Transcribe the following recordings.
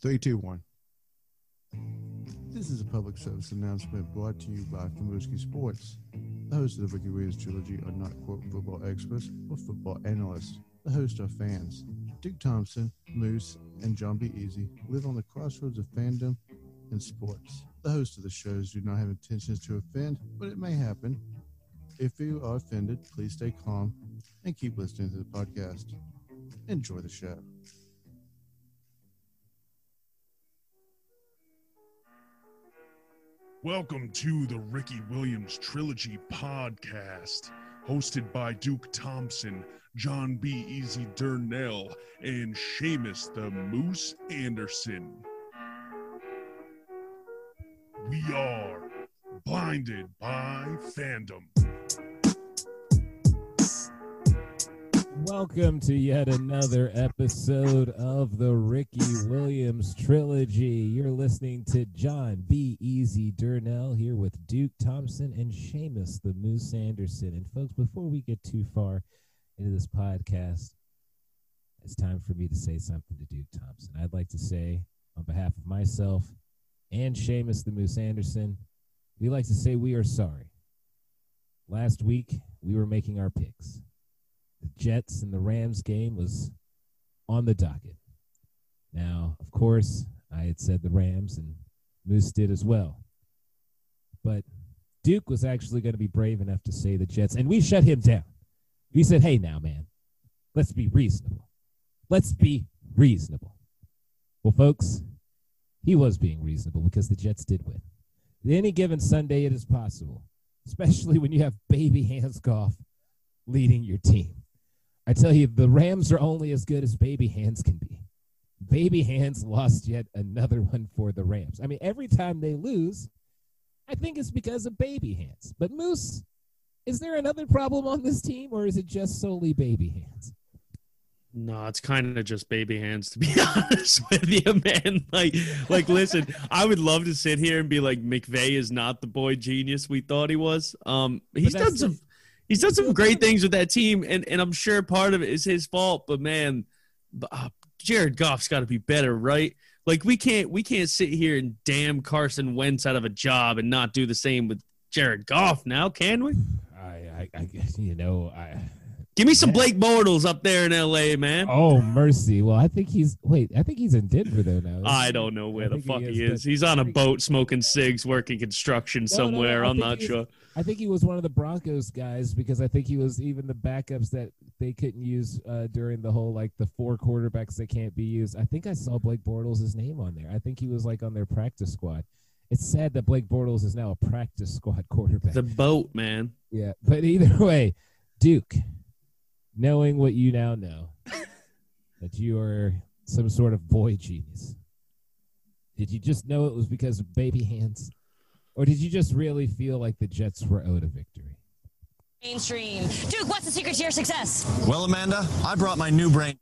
Three, two, one. This is a public service announcement brought to you by Famuski Sports. The hosts of the Ricky Williams trilogy are not quote football experts or football analysts. The hosts are fans. Duke Thompson, Moose, and Jon Be Eazy live on the crossroads of fandom and sports. The hosts of the shows do not have intentions to offend, but it may happen. If you are offended, please stay calm and keep listening to the podcast. Enjoy the show. Welcome to the Ricky Williams Trilogy podcast, hosted by Duke Thompson, Jon Be Eazy Durnell, and Seamus the Moose Anderson. We are blinded by fandom. Welcome to yet another episode of the Ricky Williams trilogy. You're listening to Jon Be Eazy Durnell here with Duke Thompson and Seamus the Moose Anderson. And folks, before we get too far into this podcast, it's time for me to say something to Duke Thompson. I'd like to say, on behalf of myself and Seamus the Moose Anderson, we like to say we are sorry. Last week, we were making our picks the Jets and the Rams game was on the docket. Now, of course, I had said the Rams and Moose did as well. But Duke was actually going to be brave enough to say the Jets, and we shut him down. We said, hey, now, man, let's be reasonable. Let's be reasonable. Well, folks, he was being reasonable because the Jets did win. Any given Sunday, it is possible, especially when you have baby hands golf leading your team. I tell you, the Rams are only as good as baby hands can be. Baby hands lost yet another one for the Rams. I mean, every time they lose, I think it's because of baby hands. But Moose, is there another problem on this team, or is it just solely baby hands? No, it's kind of just baby hands to be honest with you, man. Like, like, listen, I would love to sit here and be like, McVay is not the boy genius we thought he was. Um, he's done some. The- he's done some great things with that team, and, and I'm sure part of it is his fault. But man, uh, Jared Goff's got to be better, right? Like we can't we can't sit here and damn Carson Wentz out of a job and not do the same with Jared Goff now, can we? I, I, I you know, I Give me some Blake Bortles up there in L.A., man. Oh mercy! Well, I think he's wait. I think he's in Denver though now. I don't know where I the fuck he is. He is. He's on a boat smoking cigs, working construction no, somewhere. No, no, I'm not sure. I think he was one of the Broncos guys because I think he was even the backups that they couldn't use uh, during the whole like the four quarterbacks that can't be used. I think I saw Blake Bortles' name on there. I think he was like on their practice squad. It's sad that Blake Bortles is now a practice squad quarterback. The boat, man. Yeah, but either way, Duke knowing what you now know, that you are some sort of boy genius, did you just know it was because of baby hands? Or did you just really feel like the Jets were owed a victory? Mainstream. Duke, what's the secret to your success? Well, Amanda, I brought my new brain.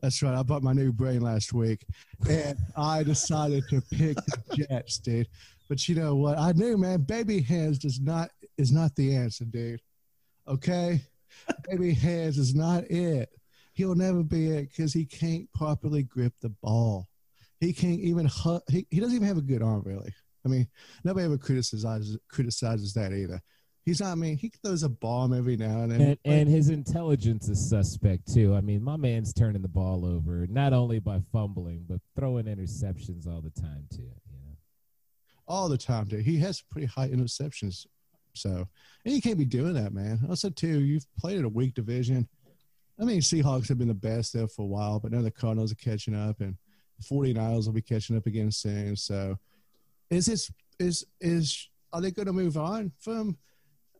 That's right. I bought my new brain last week, and I decided to pick the Jets, dude. But you know what? I knew, man. Baby hands does not is not the answer, dude. Okay, Baby hands is not it. He'll never be it because he can't properly grip the ball. He can't even he, he doesn't even have a good arm really. I mean, nobody ever criticizes criticizes that either. He's not. I mean, he throws a bomb every now and then. And, and, his intelligence is suspect too. I mean, my man's turning the ball over not only by fumbling but throwing interceptions all the time too. You know, all the time, dude. He has pretty high interceptions so, and you can't be doing that, man. Also, too, you've played in a weak division. I mean, Seahawks have been the best there for a while, but now the Cardinals are catching up, and the 49ers will be catching up again soon. So, is this is is are they going to move on from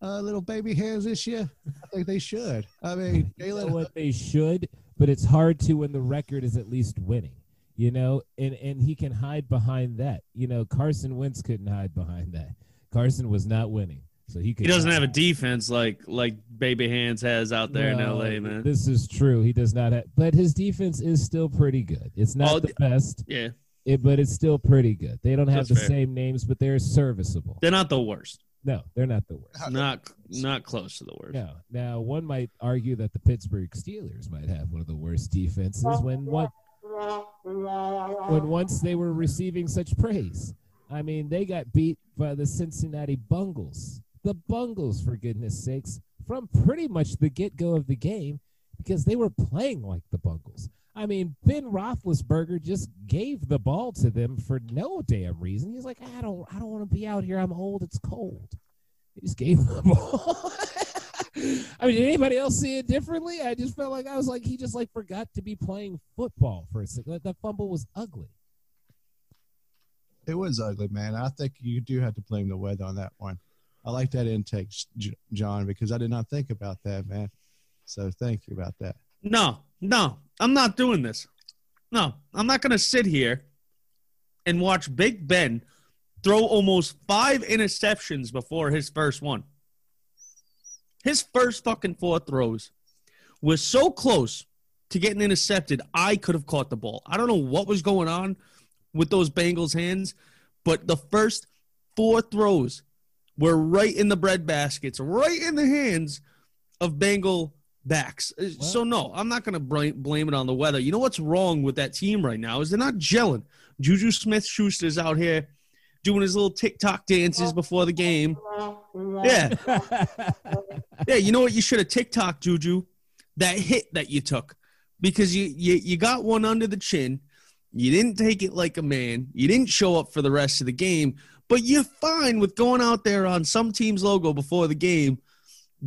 uh, little baby hands this year? I think they should. I mean, Jalen, you know what they should, but it's hard to when the record is at least winning. You know, and and he can hide behind that. You know, Carson Wentz couldn't hide behind that. Carson was not winning. So he, he doesn't have a defense like like Baby Hands has out there no, in LA, man. This is true. He does not have, but his defense is still pretty good. It's not oh, the best. Yeah. It, but it's still pretty good. They don't have That's the fair. same names, but they're serviceable. They're not the worst. No, they're not the worst. Not not close to the worst. No. Now, one might argue that the Pittsburgh Steelers might have one of the worst defenses when one when once they were receiving such praise. I mean, they got beat by the Cincinnati Bungles. The Bungles, for goodness sakes, from pretty much the get go of the game because they were playing like the Bungles. I mean, Ben Roethlisberger just gave the ball to them for no damn reason. He's like, I don't, I don't want to be out here. I'm old. It's cold. He just gave them the ball. I mean, did anybody else see it differently? I just felt like I was like he just like forgot to be playing football for a second. Like, that fumble was ugly. It was ugly, man. I think you do have to blame the weather on that one. I like that intake, John, because I did not think about that, man. So thank you about that. No, no, I'm not doing this. No, I'm not going to sit here and watch Big Ben throw almost five interceptions before his first one. His first fucking four throws was so close to getting intercepted, I could have caught the ball. I don't know what was going on with those Bengals hands, but the first four throws were right in the bread baskets, right in the hands of Bengal backs. Uh, so no, I'm not going to blame it on the weather. You know what's wrong with that team right now is they're not gelling. Juju Smith-Schuster's out here doing his little TikTok dances before the game. Yeah. yeah, you know what? You should have TikTok, Juju, that hit that you took because you, you, you got one under the chin. You didn't take it like a man. You didn't show up for the rest of the game, but you're fine with going out there on some team's logo before the game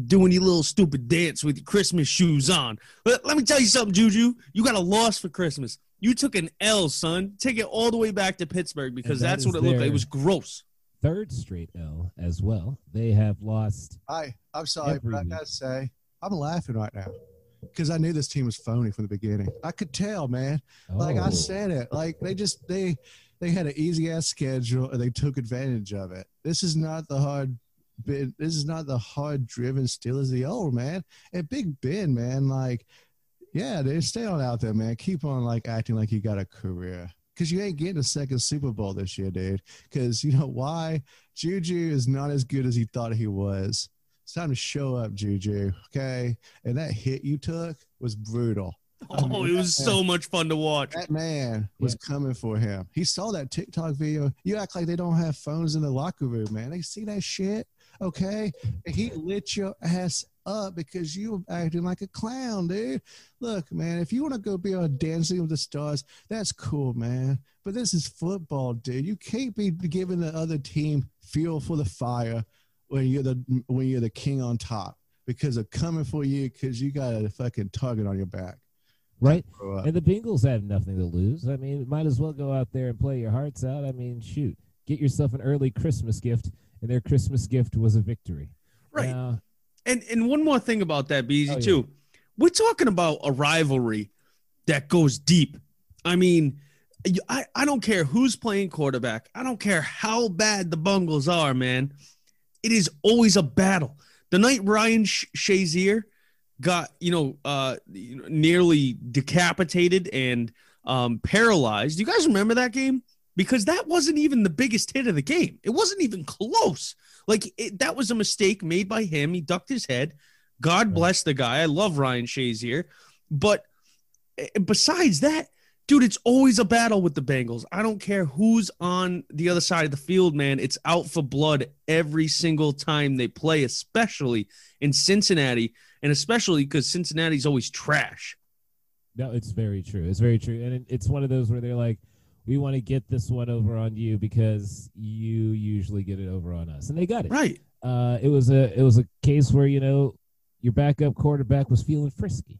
doing your little stupid dance with your Christmas shoes on. But let me tell you something, Juju. You got a loss for Christmas. You took an L, son. Take it all the way back to Pittsburgh because that that's what it looked like. It was gross. Third straight L as well. They have lost. I, I'm sorry, Every but I gotta say I'm laughing right now because I knew this team was phony from the beginning. I could tell, man. Like I Oh. said it. Like they just they they had an easy ass schedule and they took advantage of it. This is not the hard bit. This is not the hard driven Steelers the old man. And Big Ben, man, like yeah, they stay on out there, man. Keep on like acting like you got a career. Cause you ain't getting a second Super Bowl this year, dude. Cause you know why? Juju is not as good as he thought he was. It's time to show up, Juju. Okay. And that hit you took was brutal. Oh, it oh, was so much fun to watch. That man was coming for him. He saw that TikTok video. You act like they don't have phones in the locker room, man. They see that shit, okay? And he lit your ass up because you were acting like a clown, dude. Look, man, if you want to go be on Dancing with the Stars, that's cool, man. But this is football, dude. You can't be giving the other team fuel for the fire when you're the when you're the king on top because they're coming for you because you got a fucking target on your back. Right? And the Bengals have nothing to lose. I mean, might as well go out there and play your hearts out. I mean, shoot, get yourself an early Christmas gift, and their Christmas gift was a victory. Right. And and one more thing about that, BZ, Oh, yeah. too. We're talking about a rivalry that goes deep. I mean, I, I don't care who's playing quarterback. I don't care how bad the Bungles are, man. It is always a battle. The night Ryan Sh- Shazier got, you know, uh, nearly decapitated and um, paralyzed. Do you guys remember that game? Because that wasn't even the biggest hit of the game. It wasn't even close. Like it, that was a mistake made by him. He ducked his head. God bless the guy. I love Ryan Shazier, but eh, besides that, dude, it's always a battle with the Bengals. I don't care who's on the other side of the field, man. It's out for blood every single time they play, especially in Cincinnati, and especially because Cincinnati's always trash. no, it's very true. It's very true, and it, it's one of those where they're like, "We want to get this one over on you because you usually get it over on us," and they got it. Right. Uh, it was a it was a case where you know your backup quarterback was feeling frisky.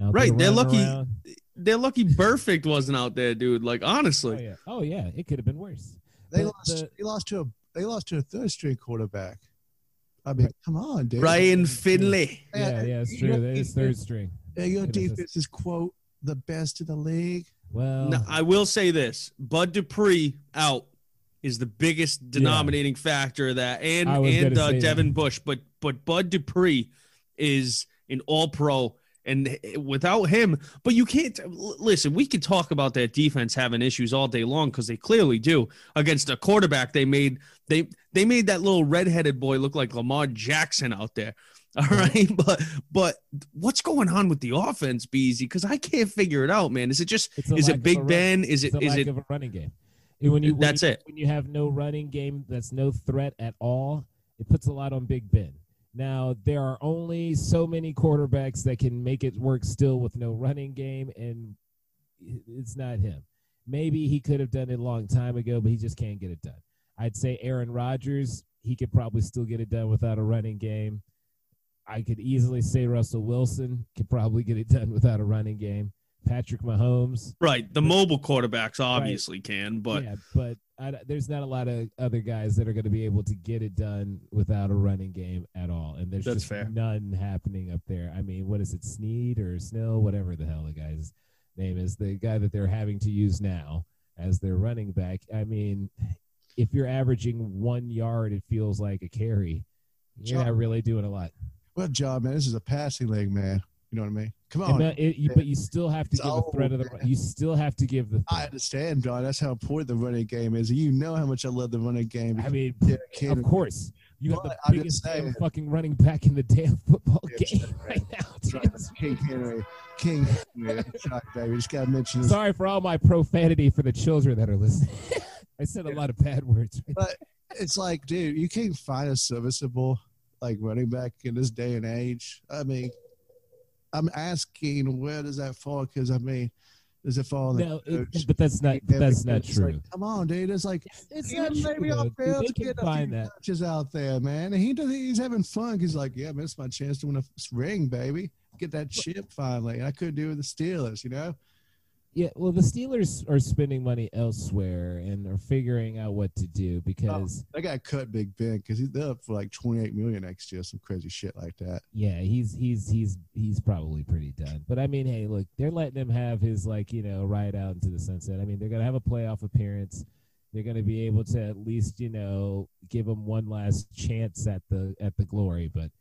Out there Right, they're running lucky- around. They're lucky Perfect wasn't out there, dude. Like Oh honestly. yeah, oh yeah, it could have been worse. They But lost. the- they lost to a. They lost to a third string quarterback. I mean, come on, dude. Ryan Finley. Yeah, yeah, it's true. Your That is third string. yeah, your Goodness, defense is quote the best in the league. Well, Now, I will say this: Bud Dupree out is the biggest denominating factor of that, and and uh, say Devin Bush. But but Bud Dupree is an All Pro, and without him, but you can't listen. We could talk about that defense having issues all day long because they clearly do against a quarterback. They made they they made that little redheaded boy look like Lamar Jackson out there. All right, but but what's going on with the offense, Beasy? Because I can't figure it out, man. Is it just is it Big Ben? Is it is it of a running game. And when you when That's you- it. When you have no running game, that's no threat at all. It puts a lot on Big Ben. Now there are only so many quarterbacks that can make it work still with no running game, and it's not him. Maybe he could have done it a long time ago, but he just can't get it done. I'd say Aaron Rodgers, he could probably still get it done without a running game. I could easily say Russell Wilson could probably get it done without a running game. Patrick Mahomes, right? The mobile quarterbacks obviously can, but yeah, but I, there's not a lot of other guys that are going to be able to get it done without a running game at all, and there's That's just fair. none happening up there. I mean, what is it, Sneed or Snow, whatever the hell the guy's name is, the guy that they're having to use now as their running back. I mean, if you're averaging one yard, it feels like a carry. You're not really doing a lot. Well, job, man, this is a passing league, man. You know what I mean? Come on. that- it- you- but you still have to It's give a threat of the. man. You still have to give the. I understand, John. That's how important the running game is. You know how much I love the running game. I mean. Of course. You got But the biggest saying- fucking running back in the damn football Yeah, game up, right now. Right. King Henry. King Henry. Right, baby. Just got to mention this. Sorry for all my profanity for the children that are listening. I said a lot of bad words. But it's like, dude, you can't find a serviceable like running back in this day and age. I mean, I'm asking where does that fall? Because I mean, does it fall? No, it, but that's not that's not it's like, true. come on, dude. It's like It's not maybe I'll fail to get a find few touches out there, man. And he does. He's having fun. He's like, yeah, man, it's my chance to win a ring, baby. Get that chip finally. And I couldn't do it with the Steelers, you know. Yeah, well, the Steelers are spending money elsewhere and are figuring out what to do oh, because They got cut Big Ben because he's up for like 28 million next year, some crazy shit like that. yeah, he's he's he's he's probably pretty done. But I mean, hey, look, they're letting him have his like you know ride out into the sunset. I mean, they're gonna have a playoff appearance. They're gonna be able to at least you know give him one last chance at the at the glory. But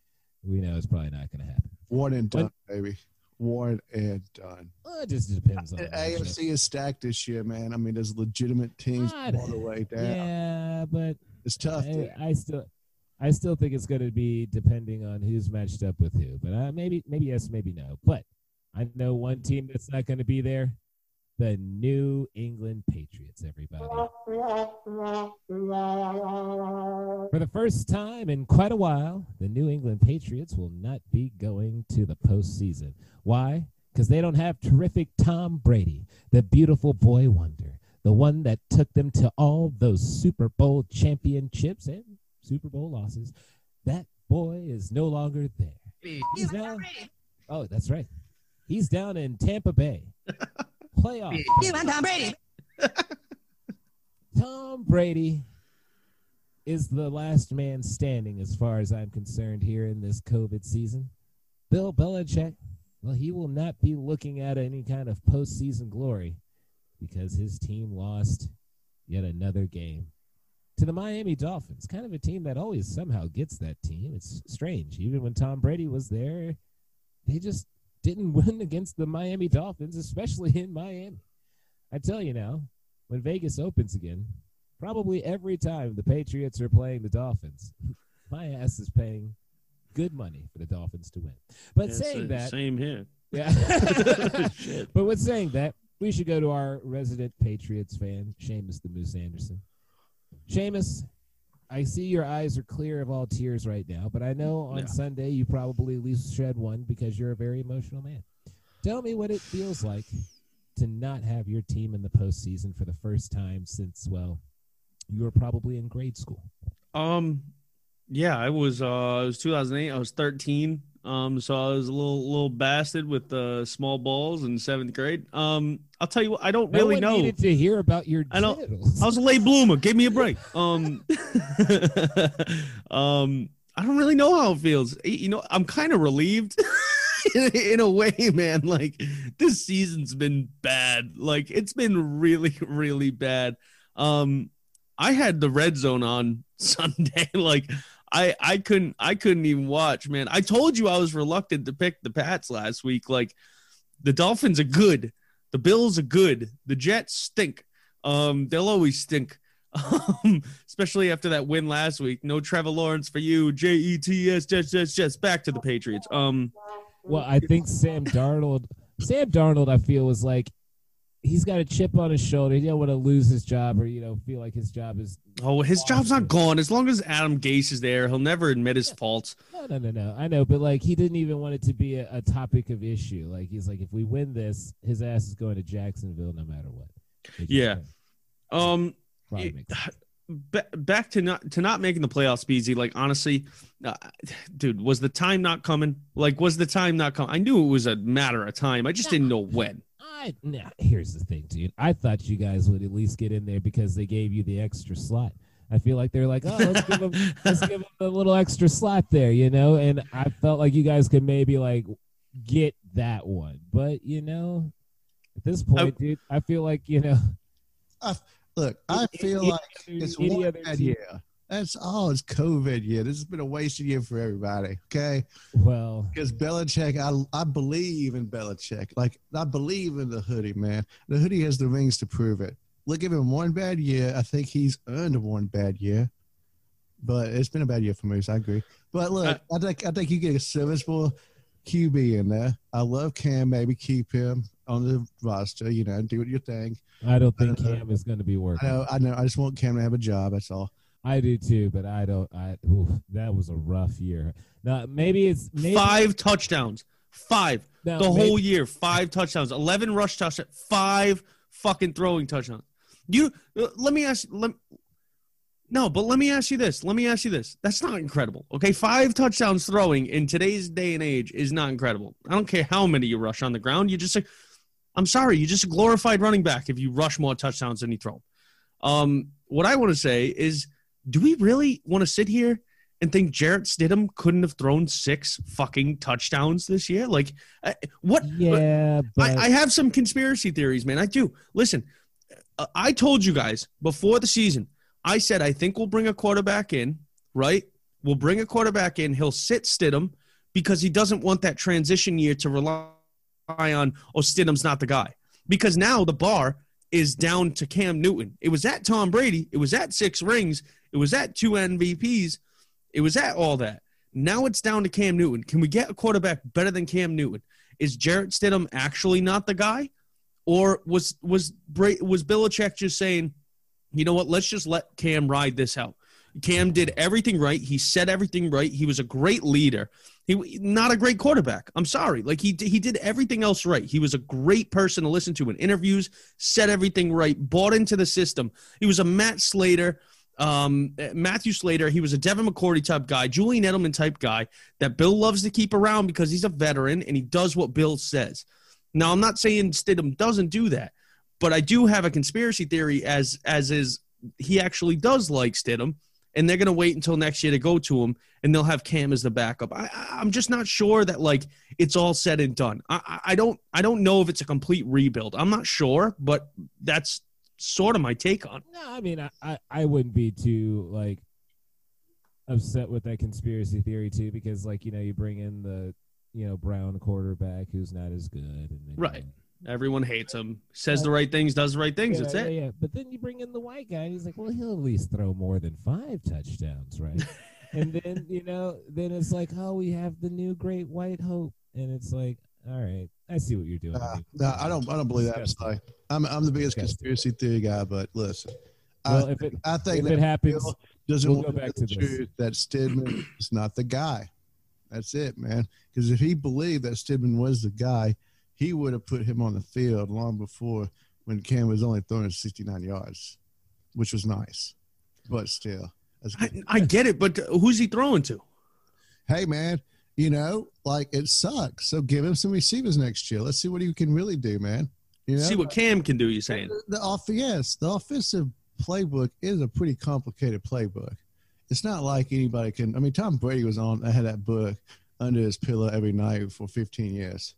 we know it's probably not gonna happen. One and done, baby. One and done. Well, it just depends on The the matchup. AFC is stacked this year, man. I mean, there's legitimate teams God. all the way down. Yeah, but It's tough. I. I still, I still think it's going to be depending on who's matched up with who. But uh, maybe, maybe yes, maybe no. But I know one team that's not going to be there: the New England Patriots. Everybody, for the first time in quite a while, the New England Patriots will not be going to the postseason. Why? Because they don't have terrific Tom Brady, the beautiful boy wonder, the one that took them to all those Super Bowl championships and Super Bowl losses. That boy is no longer there. He's now, oh, that's right. He's down in Tampa Bay. Playoff. You and Tom Brady. Tom Brady is the last man standing as far as I'm concerned here in this COVID season. Bill Belichick, well, he will not be looking at any kind of postseason glory because his team lost yet another game to the Miami Dolphins. Kind of a team that always somehow gets that team. It's strange. Even when Tom Brady was there, they just didn't win against the Miami Dolphins, especially in Miami. I tell you now, when Vegas opens again, probably every time the Patriots are playing the Dolphins, my ass is paying good money for the Dolphins to win. But Yeah, saying sa- that, same here. yeah. But with saying that, we should go to our resident Patriots fan, Seamus the Moose Anderson. Seamus, I see your eyes are clear of all tears right now, but I know on Yeah. Sunday you probably at least shed one because you're a very emotional man. Tell me what it feels like to not have your team in the postseason for the first time since, well, you were probably in grade school. Um, yeah, I was. Uh, it was 2008. I was 13. Um, so I was a little little bastard with uh, small balls in seventh grade. Um, I'll tell you what, I don't No really know. needed to hear about your I don't- genitals. I was a late bloomer. Give me a break. Um, um, I don't really know how it feels. You know, I'm kind of relieved in, in a way, man. Like this season's been bad. Like it's been really, really bad. Um, I had the red zone on Sunday. like I, I couldn't, I couldn't even watch, man. I told you I was reluctant to pick the Pats last week. Like the Dolphins are good. The Bills are good. The Jets stink. Um, they'll always stink. Um, especially after that win last week. No Trevor Lawrence for you. J E T S Jets Jets Jets. Back to the Patriots. Um, Well, I think Sam Darnold. Sam Darnold, I feel was like he's got a chip on his shoulder. He don't want to lose his job or you know feel like his job is. oh, his job's not gone as long as Adam Gase is there. He'll never admit his faults. No, no, no, no. I know, but like he didn't even want it to be a, a topic of issue. Like he's like, if we win this, his ass is going to Jacksonville no matter what. Yeah. Um, Probably makes sense. ba- back to not to not making the playoffs, Beasy. Like honestly, uh, dude, was the time not coming? Like, was the time not coming? I knew it was a matter of time. I just didn't know when. I nah, here's the thing, dude. I thought you guys would at least get in there because they gave you the extra slot. I feel like they're like, oh, let's give them, let's give them a little extra slot there, you know. And I felt like you guys could maybe like get that one, but you know, at this point, dude, I feel like you know, Look, I feel any like other- it's any one other bad team- year. That's all. It's COVID year. This has been a wasted year for everybody. Okay, Well, because Belichick, I I believe in Belichick. Like I believe in the hoodie, man. The hoodie has the rings to prove it. Look, give him one bad year. I think he's earned one bad year, but it's been a bad year for Moose. I agree. But look, uh, I think I think you get a serviceable QB in there. I love Cam. Maybe keep him on the roster. You know, do your thing. I don't think I don't know. Cam is going to be working. I working. know. I know. I just want Cam to have a job. That's all. I do too, but I don't. I oof, that was a rough year. Now maybe it's maybe Five touchdowns. Five. now, the maybe- whole year, five touchdowns, eleven rush touchdowns, five fucking throwing touchdowns. You uh, let me ask. Let, no, but let me ask you this. Let me ask you this. That's not incredible. Okay, five touchdowns throwing in today's day and age is not incredible. I don't care how many you rush on the ground. You just, say, I'm sorry, you're just a glorified running back if you rush more touchdowns than you throw. Um, what I want to say is, do we really want to sit here and think Jarrett Stidham couldn't have thrown six fucking touchdowns this year? Like, uh, what? Yeah, but I, I have some conspiracy theories, man. I do. Listen, uh, I told you guys before the season, I said I think we'll bring a quarterback in, right? We'll bring a quarterback in. He'll sit Stidham because he doesn't want that transition year to rely on, oh, Stidham's not the guy. Because now the bar is down to Cam Newton. It was at Tom Brady. It was at six rings. It was at two MVPs. It was at all that. Now it's down to Cam Newton. Can we get a quarterback better than Cam Newton? Is Jarrett Stidham actually not the guy, or was was was Belichick just saying, you know what? Let's just let Cam ride this out. Cam did everything right. He said everything right. He was a great leader. He not a great quarterback. I'm sorry. Like he he did everything else right. He was a great person to listen to in interviews. Said everything right. Bought into the system. He was a Matt Slater. Um, Matthew Slater, he was a Devin McCourty type guy, Julian Edelman type guy that Bill loves to keep around because he's a veteran and he does what Bill says. Now, I'm not saying Stidham doesn't do that, but I do have a conspiracy theory as as is he actually does like Stidham, and they're gonna wait until next year to go to him, and they'll have Cam as the backup. I, I'm just not sure that like it's all said and done. I I don't I don't know if it's a complete rebuild. I'm not sure, but that's sort of my take on. it. no, I mean, I, I I wouldn't be too like upset with that conspiracy theory too, because like you know you bring in the you know Brown quarterback who's not as good, and then, you Right. know, Everyone hates him, says the right things, does the right things. Yeah, That's yeah, it. Yeah, but then you bring in the white guy, and he's like, well, he'll at least throw more than five touchdowns, right? and then you know, then it's like, oh, we have the new great white hope, and it's like, all right, I see what you're doing. Uh, dude. no, I don't. I don't believe that. Disgusting. Sorry. I'm. I'm the biggest Disgusting. conspiracy theory guy. But listen, Well, I, if it I think if that it happens, doesn't we'll go back the to this. truth that Stidham is not the guy. That's it, man. Because if he believed that Stidham was the guy, he would have put him on the field long before when Cam was only throwing 69 yards, which was nice, but still. That's I. I get it, but uh, who's he throwing to? hey, man, you know, like it sucks. So give him some receivers next year. Let's see what he can really do, man. You know, See what Cam can do. You're saying? the off yes, the offensive playbook is a pretty complicated playbook. It's not like anybody can. I mean, Tom Brady was on. I had that book under his pillow every night for 15 years.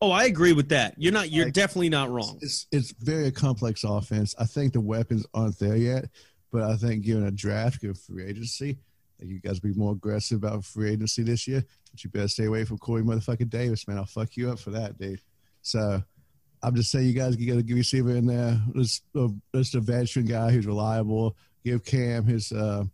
Oh, I agree with that. You're not. You're Like- definitely not wrong. It's it's very complex offense. I think the weapons aren't there yet, but I think given a draft, given free agency, you guys be more aggressive about free agency this year. But you better stay away from Corey motherfucking Davis, man. I'll fuck you up for that, dude. So I'm just saying, you guys got to give receiver in there. Just a, a veteran guy who's reliable. Give Cam his uh,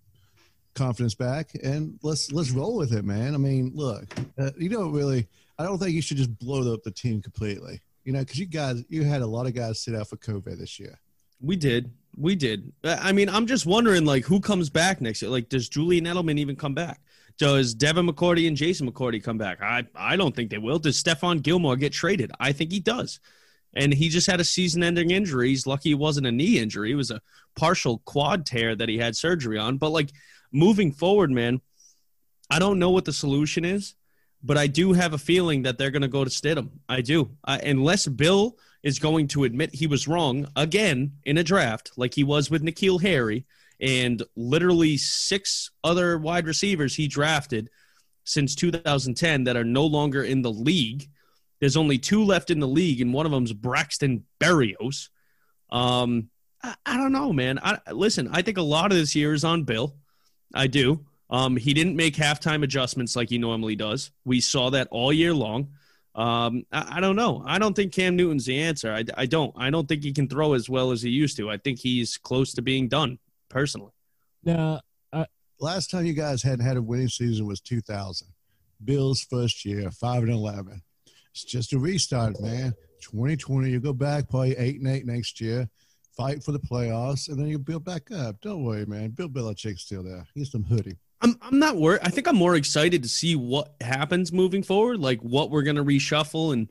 confidence back, and let's let's roll with it, man. I mean, look, uh, you don't really. I don't think you should just blow up the team completely. You know, because you guys, you had a lot of guys sit out for COVID this year. We did. We did. I mean, I'm just wondering, like, who comes back next year? Like, does Julian Edelman even come back? Does Devin McCourty and Jason McCourty come back? I, I don't think they will. Does Stephon Gilmore get traded? I think he does. And he just had a season ending injury. He's lucky it wasn't a knee injury. It was a partial quad tear that he had surgery on. But, like, moving forward, man, I don't know what the solution is, but I do have a feeling that they're going to go to Stidham. I do. I, unless Bill is going to admit he was wrong again in a draft, like he was with N'Keal Harry and literally six other wide receivers he drafted since 2010 that are no longer in the league. There's only two left in the league, and one of them's Braxton Berrios. Um, I, I don't know, man. I, listen, I think a lot of this year is on Bill. I do. Um, he didn't make halftime adjustments like he normally does. We saw that all year long. Um, I, I, don't know. I don't think Cam Newton's the answer. I, I don't. I don't think he can throw as well as he used to. I think he's close to being done personally. Now, uh, last time you guys hadn't had a winning season was 2000. Bills' first year, five and eleven. It's just a restart, man. 2020, you go back, probably eight and eight next year, fight for the playoffs, and then you build back up. Don't worry, man. Bill Belichick's still there. He's some hoodie. I'm I'm not worried. I think I'm more excited to see what happens moving forward, like what we're gonna reshuffle and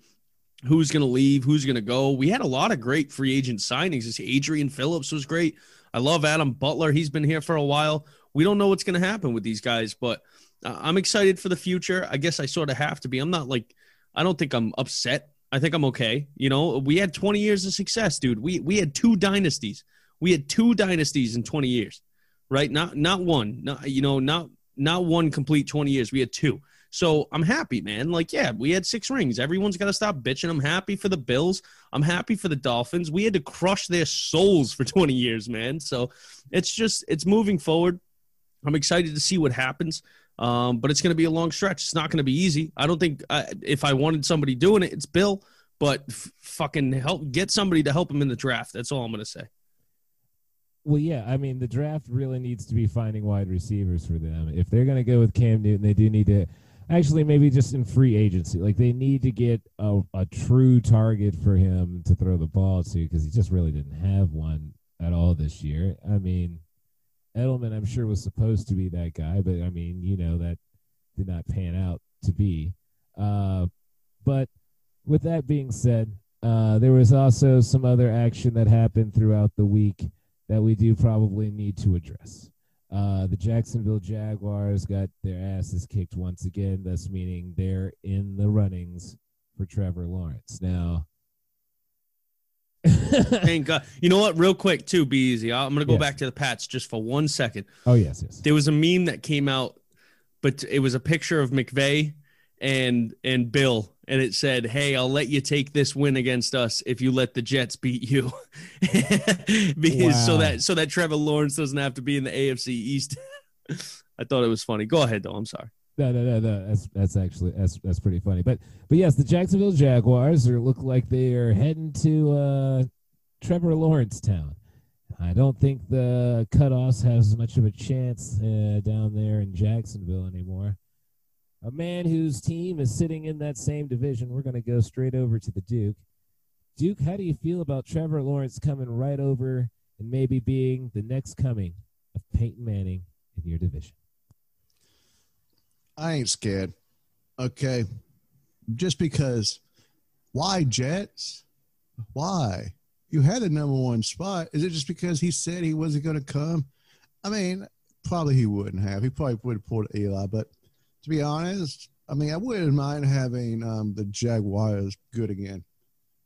who's gonna leave, who's gonna go. We had a lot of great free agent signings. This Adrian Phillips was great. I love Adam Butler. He's been here for a while. We don't know what's gonna happen with these guys, but uh, I'm excited for the future. I guess I sort of have to be. I'm not like I don't think I'm upset. I think I'm okay. You know, we had 20 years of success, dude. We we had two dynasties. We had two dynasties in 20 years right? Not not one, not you know, not not one complete 20 years. We had two. So I'm happy, man. Like, yeah, we had six rings. Everyone's got to stop bitching. I'm happy for the Bills. I'm happy for the Dolphins. We had to crush their souls for 20 years, man. So it's just, it's moving forward. I'm excited to see what happens. Um, but it's going to be a long stretch. It's not going to be easy. I don't think uh, if I wanted somebody doing it, it's Bill. But f- fucking help, get somebody to help him in the draft. That's all I'm going to say. Well, yeah, I mean, the draft really needs to be finding wide receivers for them. If they're going to go with Cam Newton, they do need to actually maybe just in free agency. Like they need to get a, a true target for him to throw the ball to because he just really didn't have one at all this year. I mean, Edelman, I'm sure was supposed to be that guy, but I mean, you know, that did not pan out to be. Uh, but with that being said, uh, there was also some other action that happened throughout the week that we do probably need to address. Uh, the Jacksonville Jaguars got their asses kicked once again, thus meaning they're in the runnings for Trevor Lawrence. Now, Thank God. You know what? Real quick, too, be easy. I'm going to go Yes. back to the Pats just for one second. oh yes, yes. There was a meme that came out, but it was a picture of McVay and and Bill, and it said, "Hey, I'll let you take this win against us if you let the Jets beat you," because so that so that Trevor Lawrence doesn't have to be in the AFC East. I thought it was funny. Go ahead, though. I'm sorry. No, no, no, no. That's that's actually that's that's pretty funny. But but yes, the Jacksonville Jaguars are look like they are heading to uh, Trevor Lawrence town. I don't think the cutoffs have as much of a chance uh, down there in Jacksonville anymore. A man whose team is sitting in that same division. We're going to go straight over to the Duke. Duke, how do you feel about Trevor Lawrence coming right over and maybe being the next coming of Peyton Manning in your division? I ain't scared. Okay. Just because why Jets? Why? You had the number one spot. Is it just because he said he wasn't going to come? I mean, probably he wouldn't have. He probably would have pulled Eli. But to be honest, I mean, I wouldn't mind having um, the Jaguars good again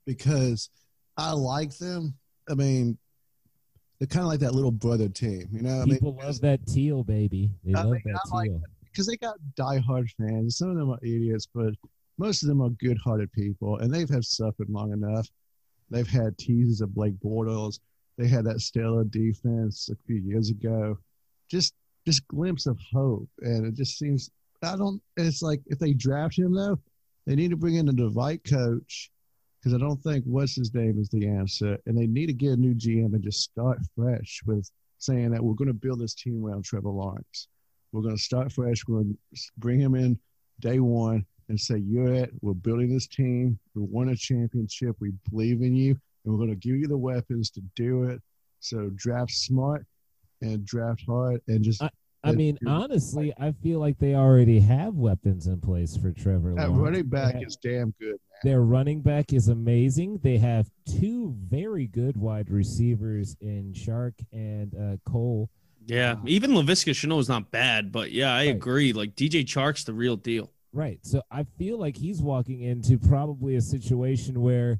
because I like them. I mean, they're kind of like that little brother team, you know. I mean, People love that teal, baby. They I love mean, that I like teal. Because they got diehard fans. Some of them are idiots, but most of them are good-hearted people, and they've had suffered long enough. They've had teases of Blake Bortles. They had that stellar defense a few years ago. Just, just glimpse of hope, and it just seems. I don't. It's like if they draft him though, they need to bring in the right coach, because I don't think what's his name is the answer. And they need to get a new GM and just start fresh with saying that we're going to build this team around Trevor Lawrence. We're going to start fresh. We're going to bring him in day one and say, You're it. We're building this team. We won a championship. We believe in you. And we're going to give you the weapons to do it. So draft smart and draft hard and just. I, I mean, honestly, I feel like they already have weapons in place for Trevor. That Lawrence. running back They is damn good, man. Their running back is amazing. They have two very good wide receivers in Chark and uh, Cole. Yeah, um, even Laviska Shenault is not bad, but yeah, I Right. agree. Like DJ Chark's the real deal. Right. So I feel like he's walking into probably a situation where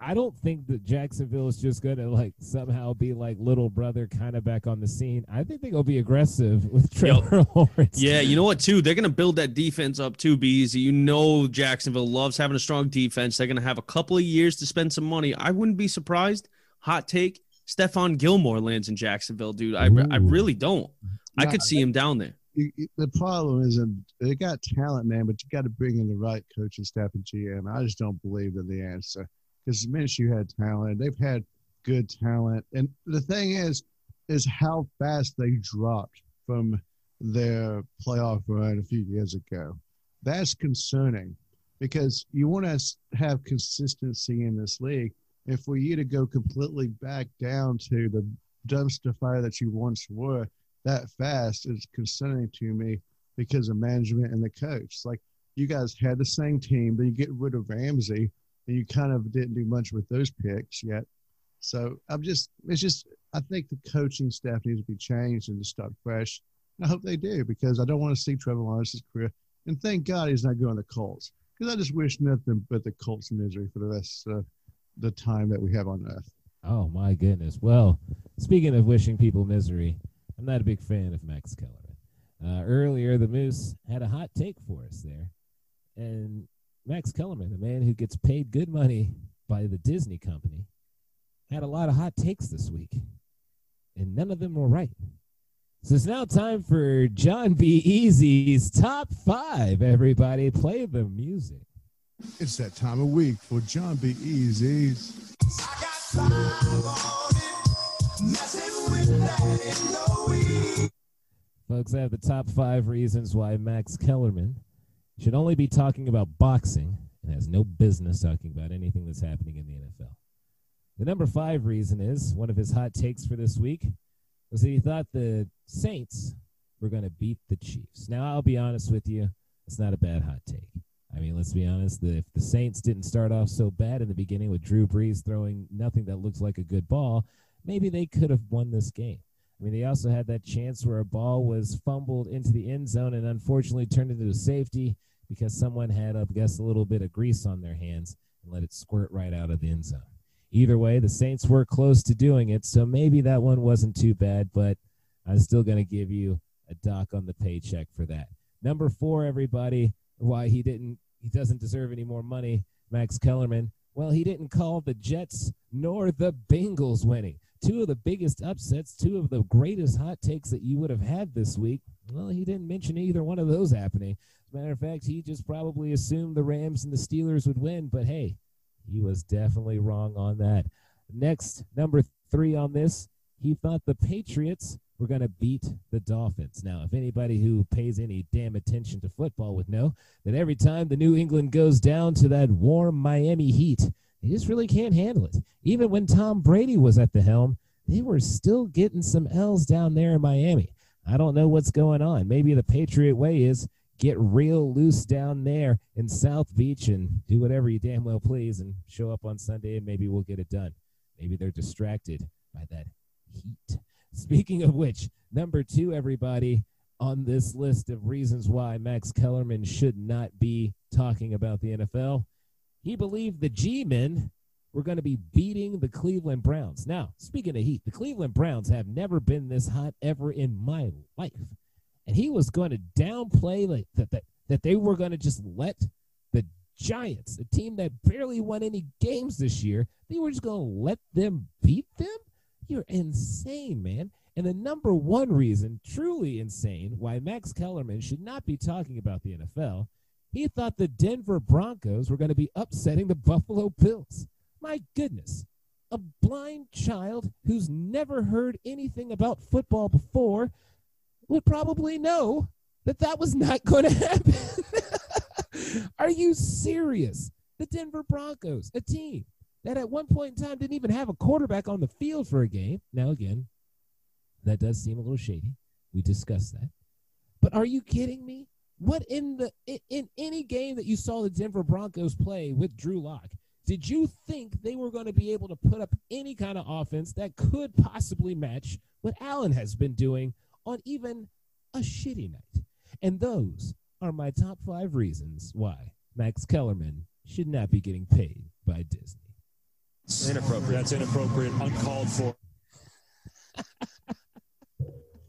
I don't think that Jacksonville is just going to like somehow be like little brother kind of back on the scene. I think going to be aggressive with Trevor Lawrence. Yeah, you know what? Too, they're gonna build that defense up too. Be easy. You know, Jacksonville loves having a strong defense. They're gonna have a couple of years to spend some money. I wouldn't be surprised. Hot take: Stephon Gilmore lands in Jacksonville, dude. I, I really don't. I could see him down there. the problem isn't um, they got talent, man, but you got to bring in the right coaching staff and GM. I just don't believe they're the answer because Minshew had talent. They've had good talent, and the thing is, is how fast they dropped from their playoff run a few years ago. That's concerning because you want to have consistency in this league. And for you to go completely back down to the dumpster fire that you once were, that fast is concerning to me because of management and the coach. Like you guys had the same team, but you get rid of Ramsey and you kind of didn't do much with those picks yet. So I'm just, it's just, I think the coaching staff needs to be changed and to start fresh. And I hope they do because I don't want to see Trevor Lawrence's career. And thank God he's not going to Colts because I just wish nothing but the Colts misery for the rest of the time that we have on earth. Oh my goodness. Well, speaking of wishing people misery, I'm not a big fan of Max Kellerman. Uh, earlier, the Moose had a hot take for us there, and Max Kellerman, the man who gets paid good money by the Disney company, had a lot of hot takes this week, and none of them were right. So it's now time for Jon Be Eazy's top five. Everybody, play the music. It's that time of week for Jon Be Eazy's. Folks, I have the top five reasons why Max Kellerman should only be talking about boxing and has no business talking about anything that's happening in the NFL. The number five reason is one of his hot takes for this week was that he thought the Saints were going to beat the Chiefs. Now, I'll be honest with you, it's not a bad hot take. I mean, let's be honest. If the Saints didn't start off so bad in the beginning with Drew Brees throwing nothing that looks like a good ball, maybe they could have won this game. I mean, they also had that chance where a ball was fumbled into the end zone and unfortunately turned into a safety because someone had, I guess, a little bit of grease on their hands and let it squirt right out of the end zone. Either way, the Saints were close to doing it, so maybe that one wasn't too bad, but I'm still going to give you a dock on the paycheck for that. Number four, everybody, why he didn't, he doesn't deserve any more money. Max Kellerman. Well, he didn't call the Jets nor the Bengals winning. Two of the biggest upsets, two of the greatest hot takes that you would have had this week. Well, he didn't mention either one of those happening. As a matter of fact, he just probably assumed the Rams and the Steelers would win, but hey, he was definitely wrong on that. Next, number three on this, he thought the Patriots were going to beat the Dolphins. Now, if anybody who pays any damn attention to football would know that every time the New England goes down to that warm Miami heat, they just really can't handle it. Even when Tom Brady was at the helm, they were still getting some L's down there in Miami. I don't know what's going on. Maybe the Patriot way is get real loose down there in South Beach and do whatever you damn well please and show up on Sunday and maybe we'll get it done. Maybe they're distracted by that heat. Speaking of which, number two, everybody, on this list of reasons why Max Kellerman should not be talking about the NFL, he believed the G men were going to be beating the Cleveland Browns. Now, speaking of heat, the Cleveland Browns have never been this hot ever in my life. And he was going to downplay like that, that, that they were going to just let the Giants, a team that barely won any games this year, they were just going to let them beat them? You're insane, man. And the number one reason, truly insane, why Max Kellerman should not be talking about the NFL He thought the Denver Broncos were going to be upsetting the Buffalo Bills. My goodness. A blind child who's never heard anything about football before would probably know that that was not going to happen. Are you serious? The Denver Broncos, a team that at one point in time didn't even have a quarterback on the field for a game. Now, again, that does seem a little shady. We discussed that. But are you kidding me? What in the in, in any game that you saw the Denver Broncos play with Drew Lock, did you think they were going to be able to put up any kind of offense that could possibly match what Allen has been doing on even a shitty night? And those are my top five reasons why Max Kellerman should not be getting paid by Disney. Inappropriate. That's inappropriate. Uncalled for.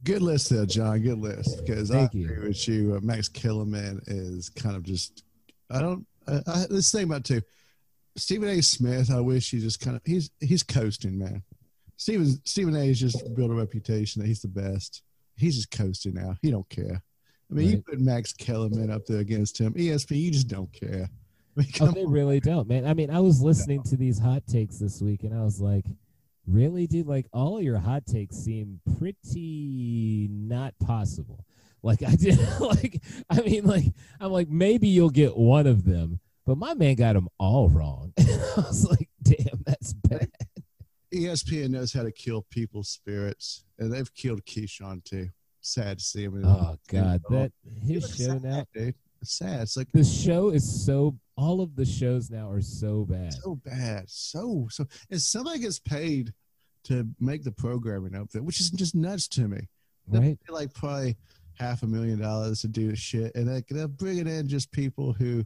Good list there, Jon. Good list. Because I Thank you. agree with you. Uh, Max Kellerman is kind of just. I don't. I, I, let's think about it too. Stephen A. Smith. I wish he just kind of. He's he's coasting, man. Stephen Stephen A. has just built a reputation that he's the best. He's just coasting now. He don't care. I mean, you put Max Kellerman up there against him. ESPN, you just don't care. Oh, they really don't, man. I mean, I was listening to these hot takes this week, and I was like, really, dude? Like, all your hot takes seem pretty not possible. Like, I did, like, I mean, like, I'm like, maybe you'll get one of them, but my man got them all wrong. I was like, damn, that's bad. ESPN knows how to kill people's spirits, and they've killed Keyshawn too. Sad to see him. Oh God, that his show now. dude. Sad. It's like The show is so. All of the shows now are so bad. so bad, so so. And somebody gets paid to make the programming up there, which is just nuts to me. They Right? like probably half a million dollars to do shit, and they, they're bringing in just people who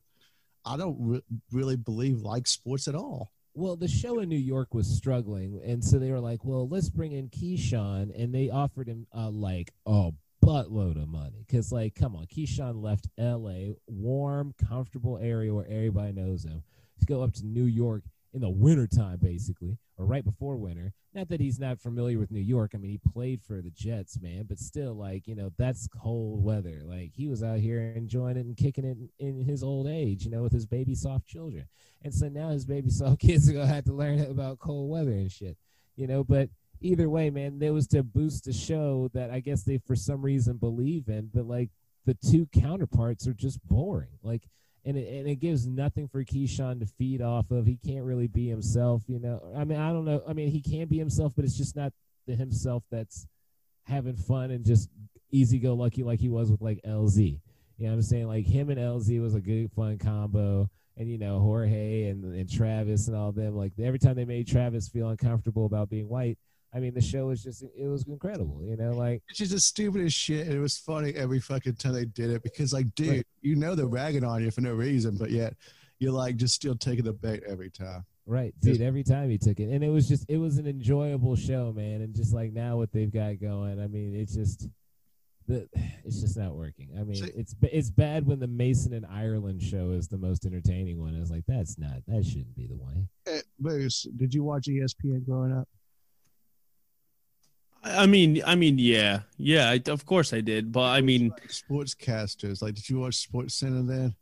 I don't re- really believe like sports at all. Well, the show in New York was struggling, and so they were like, "Well, let's bring in Keyshawn," and they offered him uh, like a buttload of money because, like, come on, Keyshawn left L.A., warm, comfortable area where everybody knows him, to go up to New York in the wintertime, basically, or right before winter. Not that he's not familiar with New York. I mean, he played for the Jets, man, but still, like, you know, that's cold weather. Like, he was out here enjoying it and kicking it in, in his old age, you know, with his baby soft children. And so now his baby soft kids are gonna have to learn about cold weather and shit, you know. But either way, man, there was to boost a show that I guess they for some reason believe in, but like the two counterparts are just boring. Like, and it, and it gives nothing for Keyshawn to feed off of. He can't really be himself, you know. I mean, I don't know. I mean, he can be himself, but it's just not the himself that's having fun and just easy go lucky like he was with like LZ. You know what I'm saying? Like him and LZ was a good fun combo. And you know, Jorge and, and Travis and all them, like every time they made Travis feel uncomfortable about being white, I mean the show was just it was incredible, you know, like It's just as stupid as shit, and it was funny every fucking time they did it because, like, dude, Right. you know they're ragging on you for no reason, but yet you're like just still taking the bait every time. Right, dude. Every time he took it, and it was just it was an enjoyable show, man. And just like now, what they've got going, I mean, it's just the it's just not working. I mean, See- it's it's bad when the Mason and Ireland show is the most entertaining one. It's like that's not that shouldn't be the way. Hey, Bruce, did you watch ESPN growing up? I mean, I mean, yeah, yeah. I, of course I did, but I mean, Sportscasters, like, did you watch Sports Center then?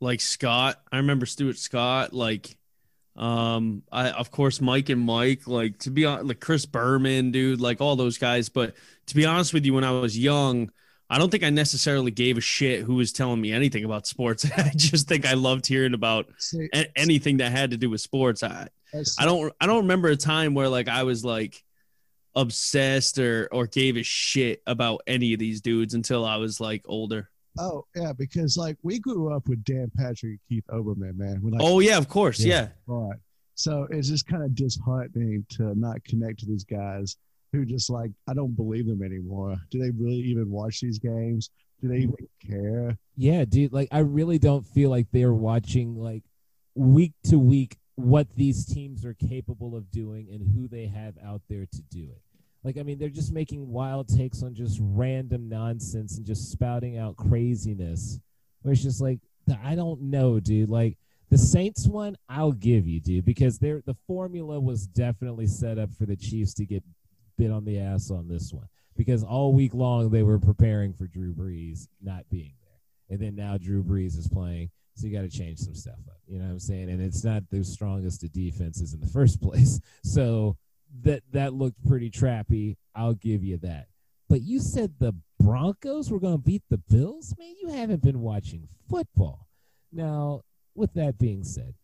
like Scott. I remember Stuart Scott. Like, um, I of course Mike and Mike. Like to be honest, like Chris Berman, dude. Like all those guys. But to be honest with you, when I was young, I don't think I necessarily gave a shit who was telling me anything about sports. I just think I loved hearing about anything that had to do with sports. I I don't I don't remember a time where like I was like obsessed or or gave a shit about any of these dudes until I was like older. Oh yeah, because like we grew up with Dan Patrick and Keith Olbermann, man. Like, Oh yeah, of course, Yeah. yeah. right. So it's just kind of disheartening to not connect to these guys who just like I don't believe them anymore. Do they really even watch these games? Do they even care? Yeah, dude. Like I really don't feel like they're watching like week to week what these teams are capable of doing and who they have out there to do it. Like I mean, they're just making wild takes on just random nonsense and just spouting out craziness. Where it's just like I don't know, dude. Like the Saints one, I'll give you, dude, because they're the formula was definitely set up for the Chiefs to get bit on the ass on this one because all week long they were preparing for Drew Brees not being there. and then now Drew Brees is playing. So you got to change some stuff up. You know what I'm saying? And it's not the strongest of defenses in the first place. So that that looked pretty trappy. I'll give you that. But you said the Broncos were going to beat the Bills? Man, you haven't been watching football. Now, with that being said,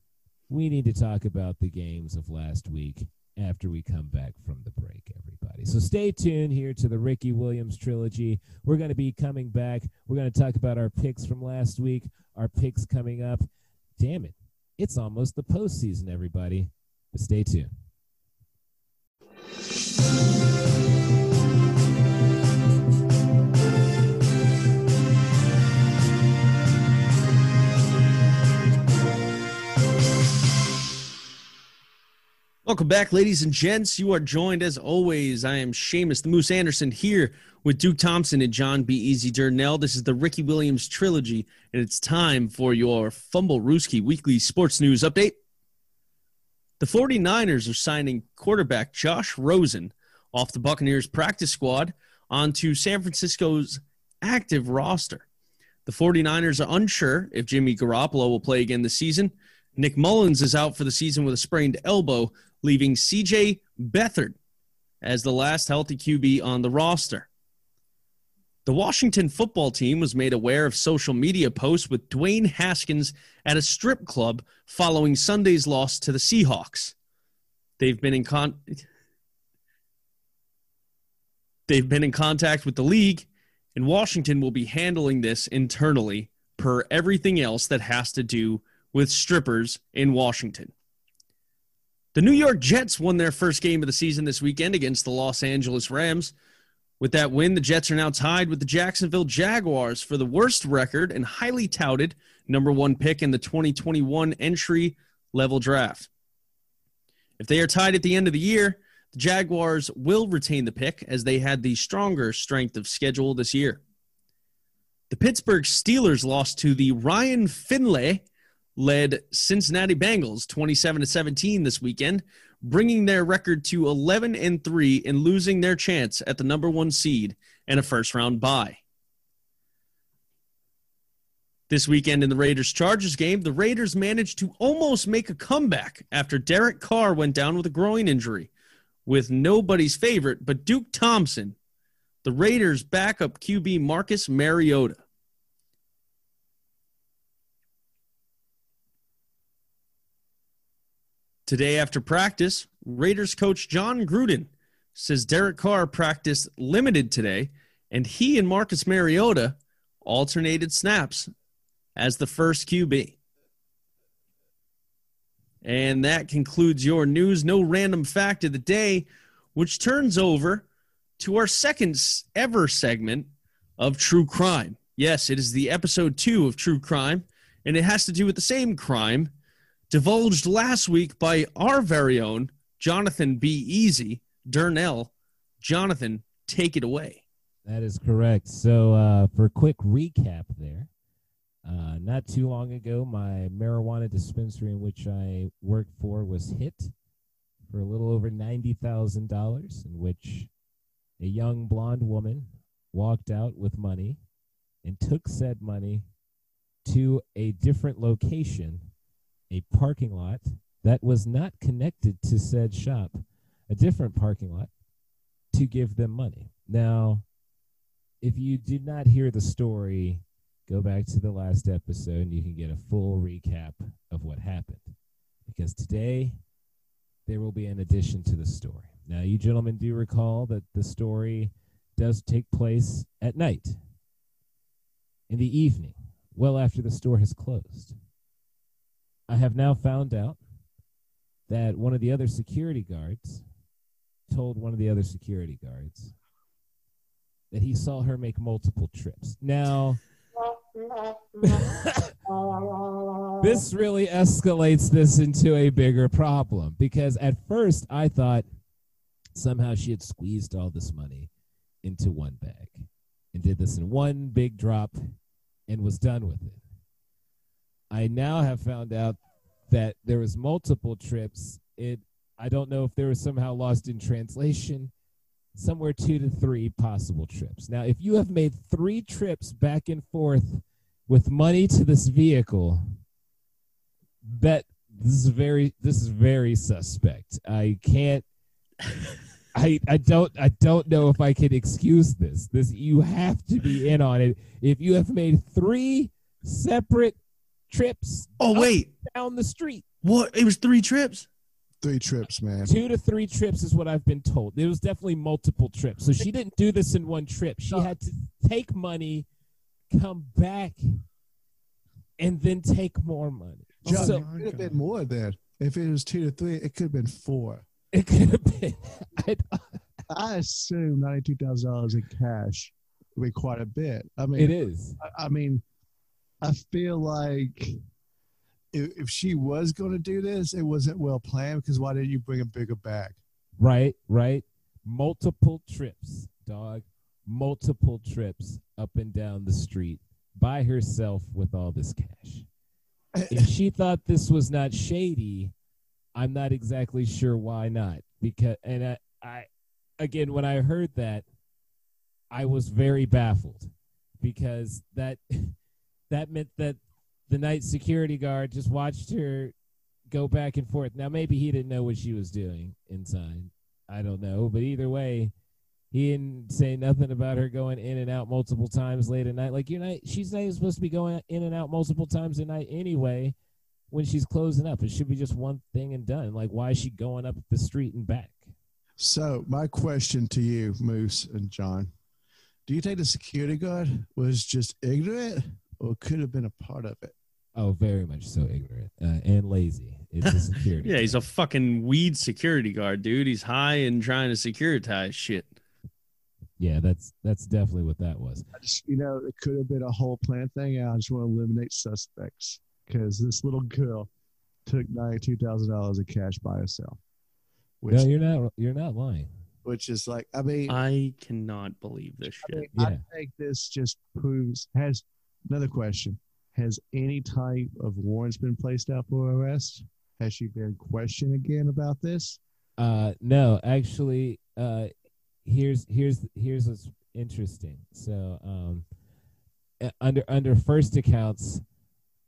we need to talk about the games of last week after we come back from the break, everybody. So stay tuned here to the Ricky Williams trilogy. We're going to be coming back. We're going to talk about our picks from last week, our picks coming up. Damn it. It's almost the postseason, everybody. But stay tuned. Welcome back, ladies and gents. You are joined as always. I am Seamus the Moose Anderson here with Duke Thompson and Jon Be Eazy Durnell. This is the Ricky Williams trilogy, and it's time for your Fumble Rooski weekly sports news update. The 49ers are signing quarterback Josh Rosen off the Buccaneers practice squad onto San Francisco's active roster. The 49ers are unsure if Jimmy Garoppolo will play again this season. Nick Mullens is out for the season with a sprained elbow, leaving CJ Beathard as the last healthy QB on the roster. The Washington football team was made aware of social media posts with Dwayne Haskins at a strip club following Sunday's loss to the Seahawks. They've been in con- They've been in contact with the league, and Washington will be handling this internally per everything else that has to do with strippers in Washington. The New York Jets won their first game of the season this weekend against the Los Angeles Rams. With that win, the Jets are now tied with the Jacksonville Jaguars for the worst record and highly touted number one pick in the 2021 entry level draft. If they are tied at the end of the year, the Jaguars will retain the pick as they had the stronger strength of schedule this year. The Pittsburgh Steelers lost to the Ryan Finley led Cincinnati Bengals 27 to 17 this weekend, bringing their record to 11 and 3 and losing their chance at the number 1 seed and a first round bye. This weekend in the Raiders Chargers game, the Raiders managed to almost make a comeback after Derek Carr went down with a groin injury with nobody's favorite but Duke Thompson, the Raiders backup QB Marcus Mariota. Today after practice, Raiders coach Jon Gruden says Derek Carr practiced limited today, and he and Marcus Mariota alternated snaps as the first QB. And that concludes your news. No random fact of the day, which turns over to our second ever segment of True Crime. Yes, it is the episode two of True Crime, and it has to do with the same crime divulged last week by our very own Jonathan Be Eazy Durnell. Jonathan, take it away. That is correct. So, uh, for a quick recap there, uh, not too long ago, my marijuana dispensary in which I worked for was hit for a little over $90,000, in which a young blonde woman walked out with money and took said money to a different location, a parking lot that was not connected to said shop, a different parking lot, to give them money. Now, if you did not hear the story, go back to the last episode and you can get a full recap of what happened. Because today, there will be an addition to the story. Now, you gentlemen do recall that the story does take place at night, in the evening, well after the store has closed. I have now found out that one of the other security guards told one of the other security guards that he saw her make multiple trips. Now, this really escalates this into a bigger problem because at first I thought somehow she had squeezed all this money into one bag and did this in one big drop and was done with it. I now have found out that there was multiple trips. It I don't know if there was somehow lost in translation somewhere two to three possible trips. Now, if you have made three trips back and forth with money to this vehicle that this is very this is very suspect. I can't I I don't I don't know if I can excuse this. This you have to be in on it. If you have made three separate trips Oh wait, down the street, what? It was three trips. Three trips, man. two to three trips is what I've been told. It was definitely multiple trips. So she didn't do this in one trip. She had to take money, come back, and then take more money. Jon, So it could have been more then. If it was two to three, it could have been four. it could have been. I, I assume ninety-two thousand dollars in cash would be quite a bit. I mean, it is. I, I mean, I feel like if, if she was going to do this, it wasn't well planned. Because why didn't you bring a bigger bag? Right, right. Multiple trips, dog. Multiple trips up and down the street by herself with all this cash. If she thought this was not shady, I'm not exactly sure why not. Because and I, I again when I heard that, I was very baffled because that that meant that the night security guard just watched her go back and forth. Now maybe he didn't know what she was doing inside. I don't know, but either way, he didn't say nothing about her going in and out multiple times late at night. Like you're not, she's not even supposed to be going in and out multiple times a night anyway. When she's closing up, it should be just one thing and done. Like why is she going up the street and back? So my question to you, Moose and Jon, do you think the security guard was just ignorant, or could have been a part of it? Oh, very much so ignorant uh, and lazy. It's a security. Yeah, he's a fucking weed security guard, dude. He's high and trying to securitize shit. yeah, that's that's definitely what that was. I just, you know, it could have been a whole plan thing. I just want to eliminate suspects because this little girl took ninety-two thousand dollars in cash by herself, which, No, you're not. You're not lying. which is like, I mean, I cannot believe this I, shit. mean, I think this just proves. Has another question? Has any type of warrants been placed out for arrest? Has she been questioned again about this? Uh, no, actually, uh, here's here's here's what's interesting. So, um, uh, under under first accounts,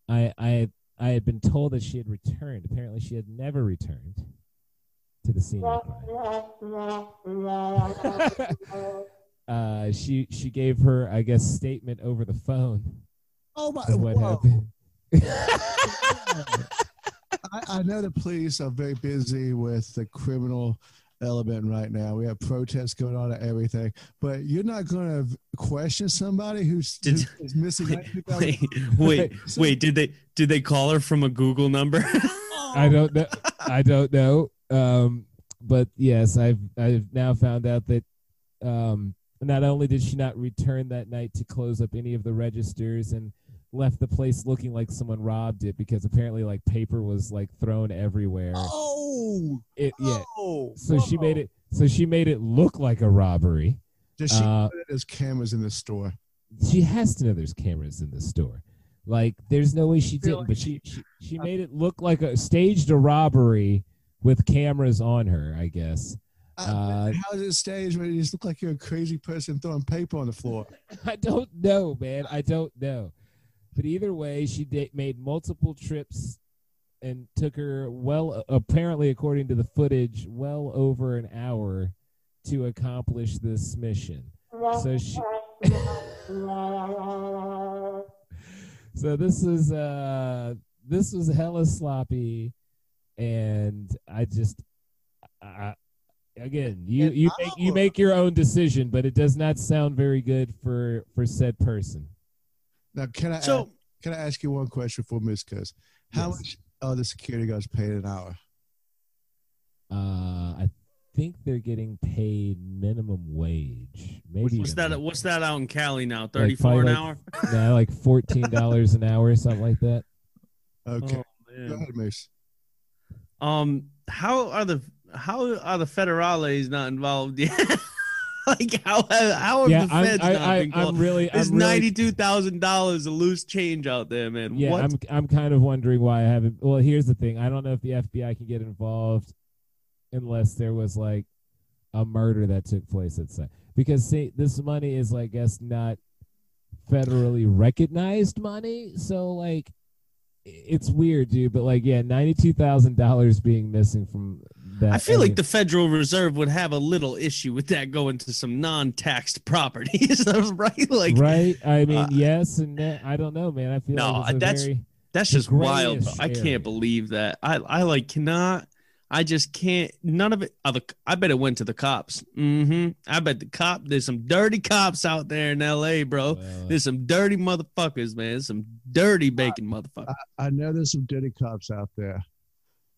I I I had been told that she had returned. Apparently, she had never returned to the scene of the crime. uh, she she gave her, I guess, statement over the phone Oh my! of what whoa. happened. I, I know the police are very busy with the criminal element right now. We have protests going on and everything, but you're not going to question somebody who's, Did- who is missing. Wait, $92,000? wait, wait, wait. Did they did they call her from a Google number? I don't know. I don't know. Um, but yes, I've I've now found out that um, not only did she not return that night to close up any of the registers and left the place looking like someone robbed it because apparently like paper was like thrown everywhere. Oh, It yeah. oh, So she made it. So she made it look like a robbery. Does she uh, know there's cameras in the store? She has to know there's cameras in the store. Like there's no way she didn't, like but she she, she made it look like a staged a robbery with cameras on her. I guess. Uh, How is it staged when you just look like you're a crazy person throwing paper on the floor? I don't know, man. I don't know. But either way, she da- made multiple trips and took her well, apparently, according to the footage, well over an hour to accomplish this mission. So she. so this is uh this was hella sloppy, and I just, again, you you make you make your own decision, but it does not sound very good for for said person. Now, can I so ask, can I ask you one question for Miss Cuz? How Yes. much are the security guards paid an hour? Uh, I think they're getting paid minimum wage. Maybe what's even that? What's that out in Cali now? Like, Thirty four an probably hour. like- no, like fourteen dollars an hour or something like that. Okay, Oh, go ahead, Moose. Um, how are the how are the federales not involved yet? like how how have yeah, the I'm, feds I, not I, called? I'm really, There's really, ninety two thousand dollars of loose change out there, man. yeah, what? I'm, I'm kind of wondering why I haven't. Well, here's the thing: I don't know if the FBI can get involved unless there was like a murder that took place at site. Because see, this money is, I guess, not federally recognized money. So like, it's weird, dude. But like, yeah, ninety-two thousand dollars being missing from that. I feel mean, like the Federal Reserve would have a little issue with that going to some non-taxed properties, right? Like, right. I mean, uh, yes, and that, I don't know, man. I feel No, like that's- very, that's just wild. grayish I can't believe that. I, I like cannot. I just can't. None of it. Other. I bet it went to the cops. Mm-hmm. I bet the cop. There's some dirty cops out there in L.A., bro. well, There's some dirty motherfuckers, man. Some dirty bacon motherfuckers. I know there's some dirty cops out there,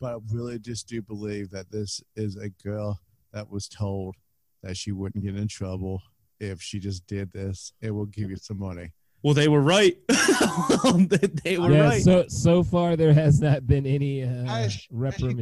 but I really just do believe that this is a girl that was told that she wouldn't get in trouble if she just did this. It will give you some money. Well, they were right. they, they were yeah. right. So so far there has not been any uh, Has-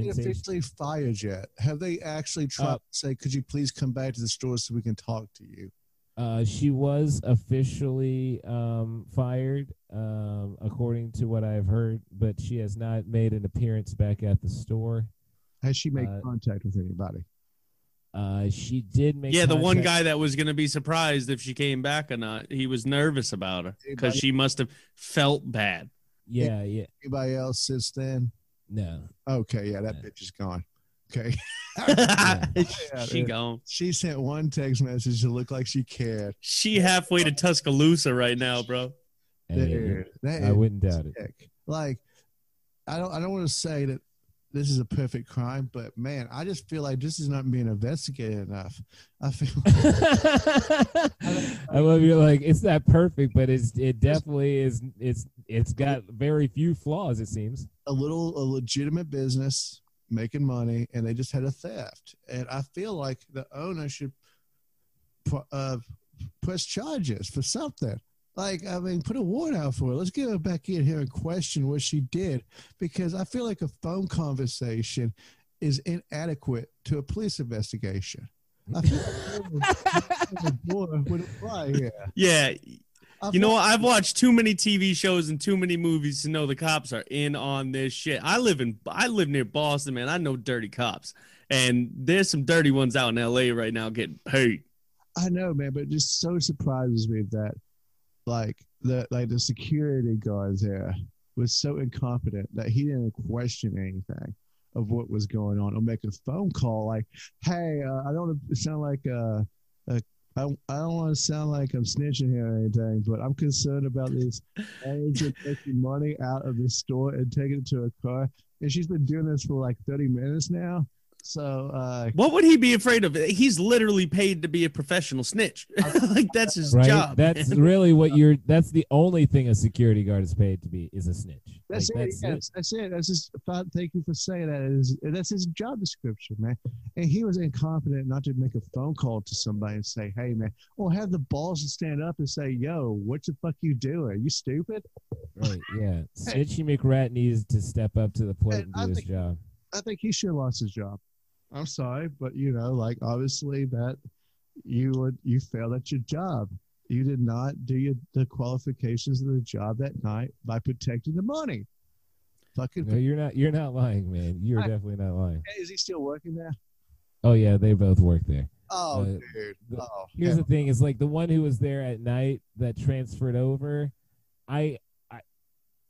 Has she officially fired yet? Have they actually tried Uh, to say, "Could you please come back to the store so we can talk to you"? Uh, she was officially um, fired, um, according to what I've heard, but she has not made an appearance back at the store. Has she made Uh, contact with anybody? Uh, she did make. yeah, the one guy that was going to be surprised if she came back or not. He was nervous about her because she must have felt bad. Yeah, yeah. Anybody else since then? No. Okay, yeah, that Yeah. bitch is gone. Okay, she dude. gone. she sent one text message to look like she cared. She halfway to Tuscaloosa right now, bro. Dude, that I wouldn't doubt it. Like, I don't, I don't want to say that this is a perfect crime, but man, I just feel like this is not being investigated enough. I feel I love you. Like it's not perfect, but it's it definitely is. It's it's got very few flaws. It seems. a little a legitimate business making money, and they just had a theft, and I feel like the owner should pu- uh, press charges for something. Like, I mean, put a warrant out for her. Let's get her back in here and question what she did, because I feel like a phone conversation is inadequate to a police investigation. I feel like the door would apply here. Yeah, I you know what? I've watched too many TV shows and too many movies to know the cops are in on this shit. I live in I live near Boston, man. I know dirty cops, and there's some dirty ones out in L.A. right now getting paid. I know, man, but it just so surprises me that like the like the security guard there was so incompetent that he didn't question anything of what was going on or make a phone call like, "Hey, uh, I don't sound like uh I, I don't want to sound like I'm snitching here or anything, but I'm concerned about this agent taking money out of the store and taking it to a car. And she's been doing this for like 30 minutes now. So, uh, What would he be afraid of? He's literally paid to be a professional snitch. like that's his Right. job. that's man. really what you're. That's the only thing a security guard is paid to be is a snitch. That's Like, it. yes, that's it. That's just. Thank you for saying that. Is that's his job description, man. And he was incompetent not to make a phone call to somebody and say, "Hey, man," or have the balls to stand up and say, "Yo, what the fuck you doing? You stupid." Right. Yeah. Snitchy McRat needs to step up to the plate and I do his think- job. I think he should have lost his job. I'm sorry, but you know, like obviously that you would you failed at your job. You did not do your, the qualifications of the job that night by protecting the money. Fucking. No, you're not. You're not lying, man. You're I- definitely not lying. Is he still working there? Oh yeah, they both work there. Oh, Uh, dude. the- Oh, Here's yeah. the thing: is like the one who was there at night that transferred over. I,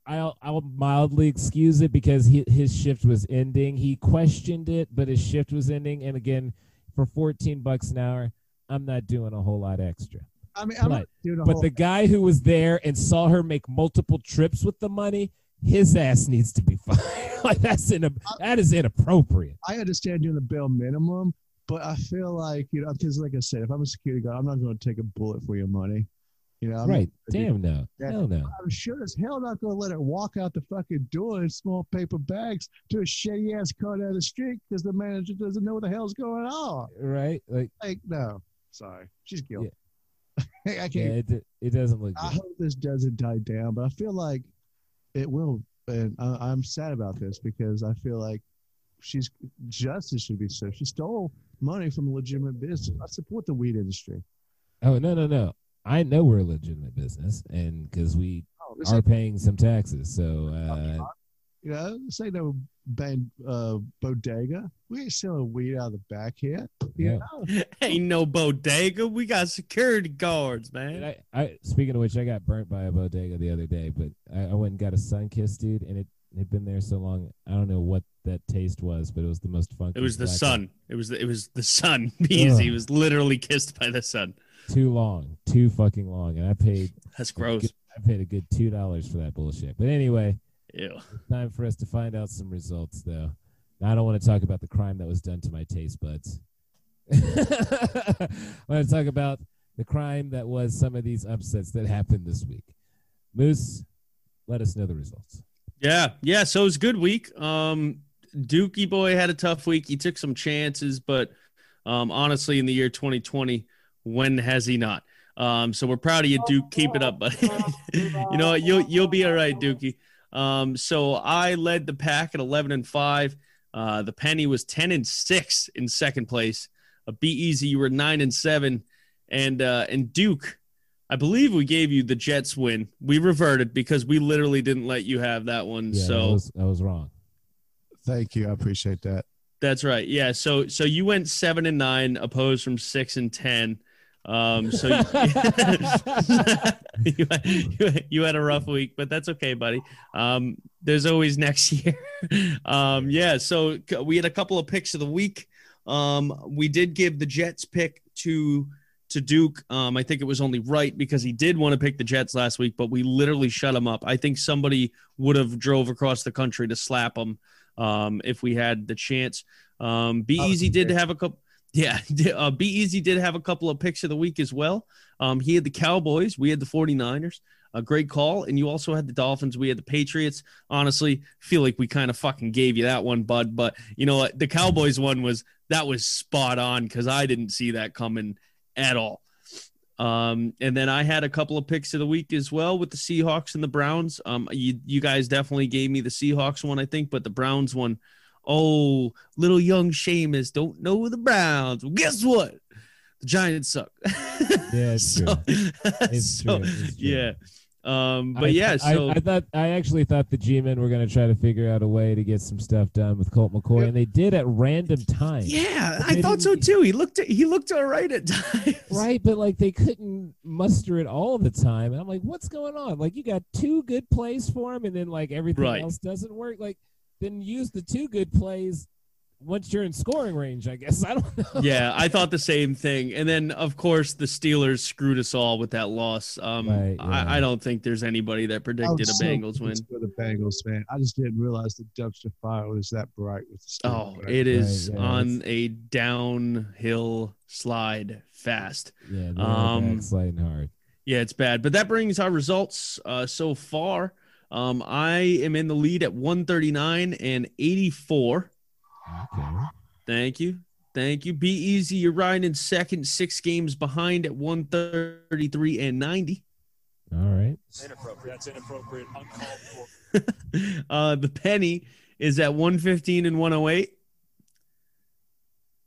I'll, I'll mildly excuse it because he, his shift was ending. He questioned it, but his shift was ending. And again, for 14 bucks an hour, I'm not doing a whole lot extra. I mean, I'm not but- doing a But the guy who was there and saw her make multiple trips with the money, his ass needs to be fired. like that's in that is inappropriate. I understand doing the bare minimum, but I feel like you know, because like I said, if I'm a security guard, I'm not going to take a bullet for your money. You know, right? not gonna Damn no, Yeah. hell no. I'm sure as hell not going to let it walk out the fucking door in small paper bags to a shitty ass car down the street because the manager doesn't know what the hell's going on. Right? Like Like, no, sorry, she's guilty. Yeah. I can't. it, it doesn't look I hope this doesn't die down, but I feel like it will. And I, I'm sad about this because I feel like she's justice should be served. She stole money from a legitimate business. I support the weed industry. Oh no, no, no. I know we're a legitimate business, and because we Oh, are paying some taxes, so uh, You know, this ain't no band, uh, bodega. We ain't selling weed out of the back here. You Yeah. know? Ain't no bodega. We got security guards, man. And I, I speaking of which, I got burnt by a bodega the other day, but I, I went and got a sun kiss, dude, and it had been there so long. I don't know what that taste was, but it was the most funky. It was the black- sun. It was the, it was the sun. Easy. He was literally kissed by the sun. Too long, too fucking long, and I paid. That's gross. I paid a good two dollars for that bullshit. But anyway, Ew. time for us to find out some results, though. Now, I don't want to talk about the crime that was done to my taste buds. I want to talk about the crime that was some of these upsets that happened this week. Moose, let us know the results. Yeah, yeah. So it was a good week. Um, Dookie boy had a tough week. He took some chances, but um, honestly, in the year 2020, when has he not? Um, so we're proud of you, Duke. Keep it up, buddy. you know what? You'll you'll be all right, Dookie. Um, so I led the pack at 11 and five. Uh, the penny was 10 and six in second place. A Be Eazy, you were nine and seven, and uh, and Duke. I believe we gave you the Jets win. We reverted because we literally didn't let you have that one. Yeah, so I was, I was wrong. Thank you. I appreciate that. that's right. Yeah. So so you went seven and nine, opposed from six and ten. Um. So you, you, you had a rough week, but that's okay, buddy. Um. There's always next year. Um. Yeah. So we had a couple of picks of the week. Um. We did give the Jets pick to to Duke. Um. I think it was only right because he did want to pick the Jets last week, but we literally shut him up. I think somebody would have drove across the country to slap him um, if we had the chance. Um, Be Eazy did have a couple. Yeah, uh, Be Eazy did have a couple of picks of the week as well. Um, he had the Cowboys. We had the 49ers. A great call. And you also had the Dolphins. We had the Patriots. Honestly, feel like we kind of fucking gave you that one, bud. But you know what? The Cowboys one was that was spot on because I didn't see that coming at all. Um, and then I had a couple of picks of the week as well with the Seahawks and the Browns. Um, you you guys definitely gave me the Seahawks one, I think, but the Browns one, oh, little young Seamus don't know the Browns. Well, guess what? The Giants suck. Yeah, it's true. It's so, true. It's true. yeah. Um, but I- yeah, I, so I, thought I actually thought the G-men were going to try to figure out a way to get some stuff done with Colt McCoy, and they did at random times. yeah, I thought so too. He looked he looked all right at times. Right, but like they couldn't muster it all the time, and I'm like, what's going on? Like you got two good plays for him, and then like everything Right. else doesn't work. Like then use the two good plays once you're in scoring range. I guess I don't know. yeah, I thought the same thing. And then, of course, the Steelers screwed us all with that loss. Um, Right, yeah. I, I don't think there's anybody that predicted was a so Bengals win. For the Bengals, man. I just didn't realize the dumpster fire was that bright with the Oh, Steelers. it is yeah, on a downhill slide fast. Yeah, they're Um, backsliding hard. Yeah, it's bad. But that brings our results uh, so far. Um, I am in the lead at 139 and 84. Okay. Thank you. Thank you. Be Eazy. You're riding in second, six games behind at 133 and 90. All right. Inappropriate. That's inappropriate. Uncalled for. uh, the penny is at 115 and 108.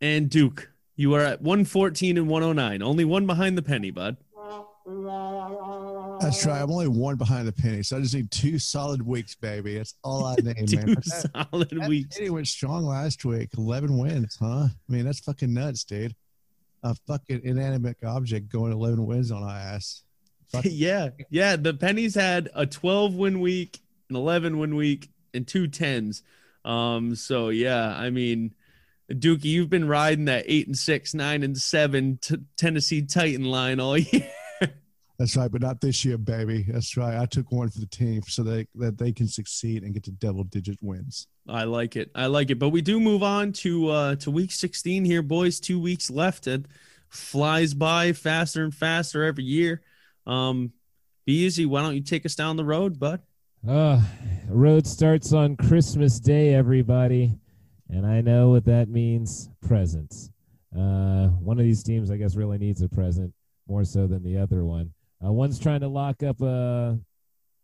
And Duke, you are at 114 and 109. Only one behind the penny, bud. That's right. I'm only one behind the penny, so I just need two solid weeks, baby. That's all I need, Two man. That- solid that weeks. penny went strong last week. 11 wins, huh? I mean, that's fucking nuts, dude. A fucking inanimate object going 11 wins on our ass. Yeah, yeah. The pennies had a 12 win week, an 11 win week, and two tens. Um, so yeah, I mean, Dookie, you've been riding that eight and six, nine and seven t- Tennessee Titan line all year. That's right, but not this year, baby. That's right. I took one for the team so they, that they can succeed and get to double digit wins. I like it. I like it. But we do move on to uh to week 16 here, boys. Two weeks left. It flies by faster and faster every year. Um, Be Eazy. Why don't you take us down the road, bud? Uh, road starts on Christmas Day, everybody. And I know what that means presents. Uh, one of these teams, I guess, really needs a present more so than the other one. Uh, one's trying to lock up, uh,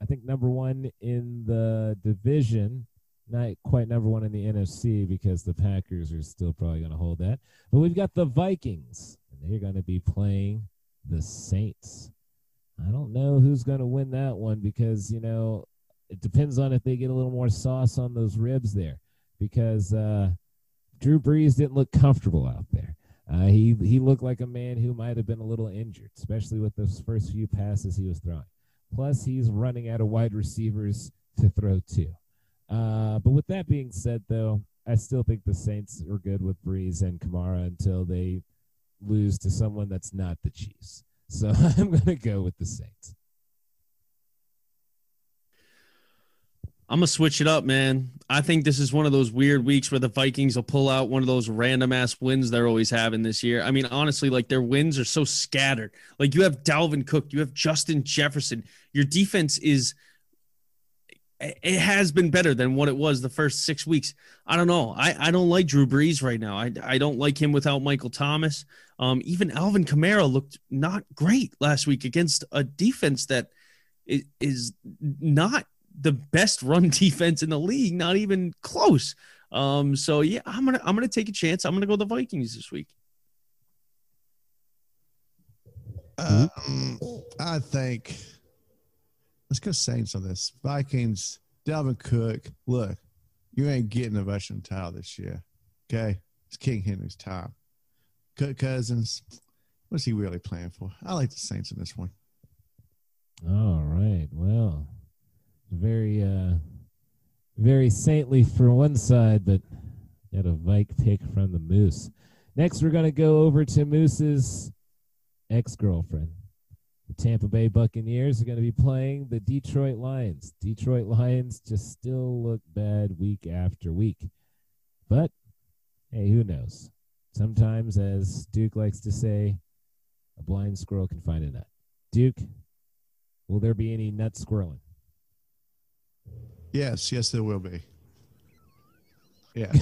I think, number one in the division. Not quite number one in the NFC because the Packers are still probably going to hold that. But we've got the Vikings, and they're going to be playing the Saints. I don't know who's going to win that one because, you know, it depends on if they get a little more sauce on those ribs there, because uh, Drew Brees didn't look comfortable out there. Uh, he he looked like a man who might have been a little injured, especially with those first few passes he was throwing. Plus, he's running out of wide receivers to throw to. Uh, but with that being said, though, I still think the Saints are good with Brees and Kamara until they lose to someone that's not the Chiefs. So I'm going to go with the Saints. I'm gonna switch it up, man. I think this is one of those weird weeks where the Vikings will pull out one of those random ass wins they're always having this year. I mean, honestly, like their wins are so scattered. Like you have Dalvin Cook, you have Justin Jefferson. Your defense is it has been better than what it was the first six weeks. I don't know. I, I don't like Drew Brees right now. I, I don't like him without Michael Thomas. Um, even Alvin Kamara looked not great last week against a defense that is, is not the best run defense in the league, not even close. Um, so yeah, I'm gonna I'm gonna take a chance. I'm gonna go the Vikings this week. Um, I think let's go Saints on this. Vikings, Dalvin Cook. Look, you ain't getting a rushing title this year. Okay, it's King Henry's time. Kirk Cousins, what's he really playing for? I like the Saints in this one. All right. Well, very uh very saintly for one side, but got a Vike pick from the Moose. Next, we're gonna go over to Moose's ex-girlfriend. The Tampa Bay Buccaneers are going to be playing the Detroit Lions. Detroit Lions just still look bad week after week. But hey, who knows? Sometimes, as Duke likes to say, a blind squirrel can find a nut. Duke, will there be any nut squirreling? Yes, yes, there will be. Yeah.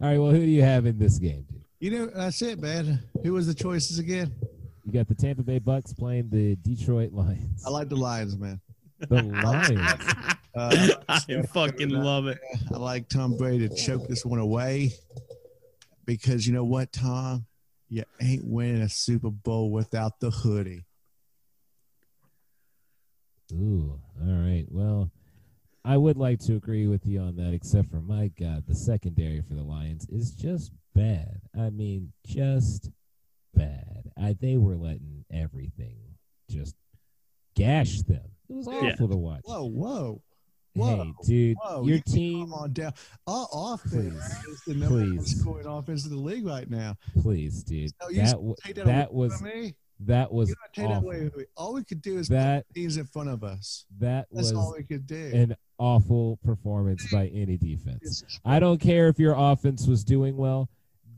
All right, well, who do you have in this game, Duke? you know, that's it, man. Who was the choices again? You got the Tampa Bay Bucks playing the Detroit Lions. I like the Lions, man. the Lions. Uh, I fucking love it. I like Tom Brady to choke this one away because you know what, Tom? You ain't winning a Super Bowl without the hoodie. Ooh, all right. Well, I would like to agree with you on that, except for my God, the secondary for the Lions is just bad. I mean, just bad. I, they were letting everything just gash them. It was awful Yeah. to watch. Whoa, whoa, whoa. hey, dude, Whoa, your you team, Come on down. Our offense Please. is the number one Please. scoring offense in the league right now. please, dude. So you that w- that, that was me. That was You that awful. me. All we could do is That teams in front of us. that That's all was we could do. an awful performance by any defense. I don't care if your offense was doing well.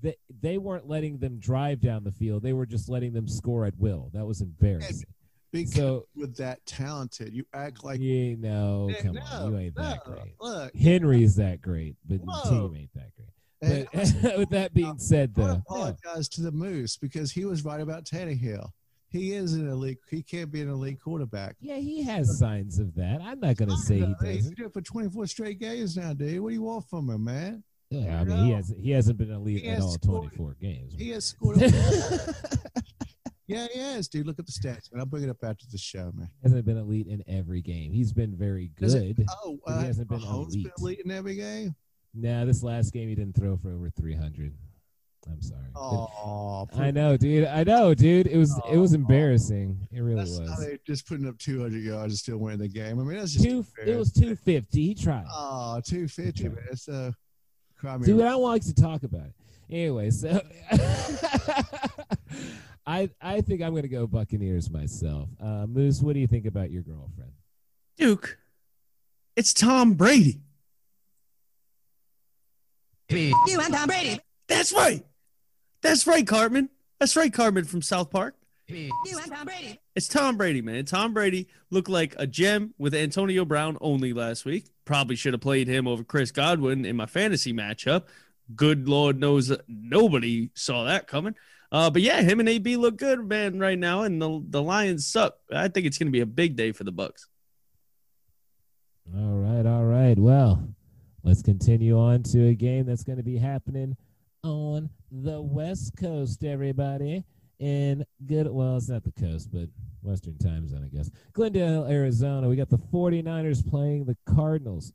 They, they weren't letting them drive down the field. They were just letting them score at will. That was embarrassing. because So, with that talented, you act like you know, come no, on. You ain't that great. Look, Henry's that great, but the Whoa. team ain't that great. But with that being said, I though, yeah, apologize to the Moose because he was right about Tannehill. He is an elite. He can't be an elite quarterback. yeah, he has signs of that. I'm not going to say he He's doesn't. doing it for 24 straight games now, dude. What do you want from him, man? Yeah, I mean, he has he hasn't been elite He in has all scored- 24 games. He has scored. yeah, he has, dude. Look at the stats, man. I'll bring it up after the show, man. hasn't been elite in every game. He's been very Does it- good. Oh, he uh, hasn't been Mahomes been elite. elite in every game. Nah, this last game he didn't throw for over 300. I'm sorry. Oh, I know, dude. I know, dude. It was it was embarrassing. It really That's was. they just putting up 200 yards and still winning the game. I mean, that's just Two. It was 250. He tried. Oh, 250, man. It's uh, cry me Dude, a I don't like to talk about it. Anyway, so I I think I'm gonna go Buccaneers myself. Uh, Moose, what do you think about your girlfriend? Duke, it's Tom Brady. You and Tom Brady. That's right. That's right, Cartman. That's right, Cartman from South Park. You and Tom Brady. It's Tom Brady, man. Tom Brady looked like a gem with Antonio Brown only last week. Probably should have played him over Chris Godwin in my fantasy matchup. Good Lord knows that nobody saw that coming. Uh, but yeah, him and AB look good, man, right now, and the the Lions suck. I think it's going to be a big day for the Bucks. All right, all right. Well, let's continue on to a game that's going to be happening on the West Coast, everybody. in good, well, it's not the coast, but Western time zone, I guess. Glendale, Arizona. We got the 49ers playing the Cardinals.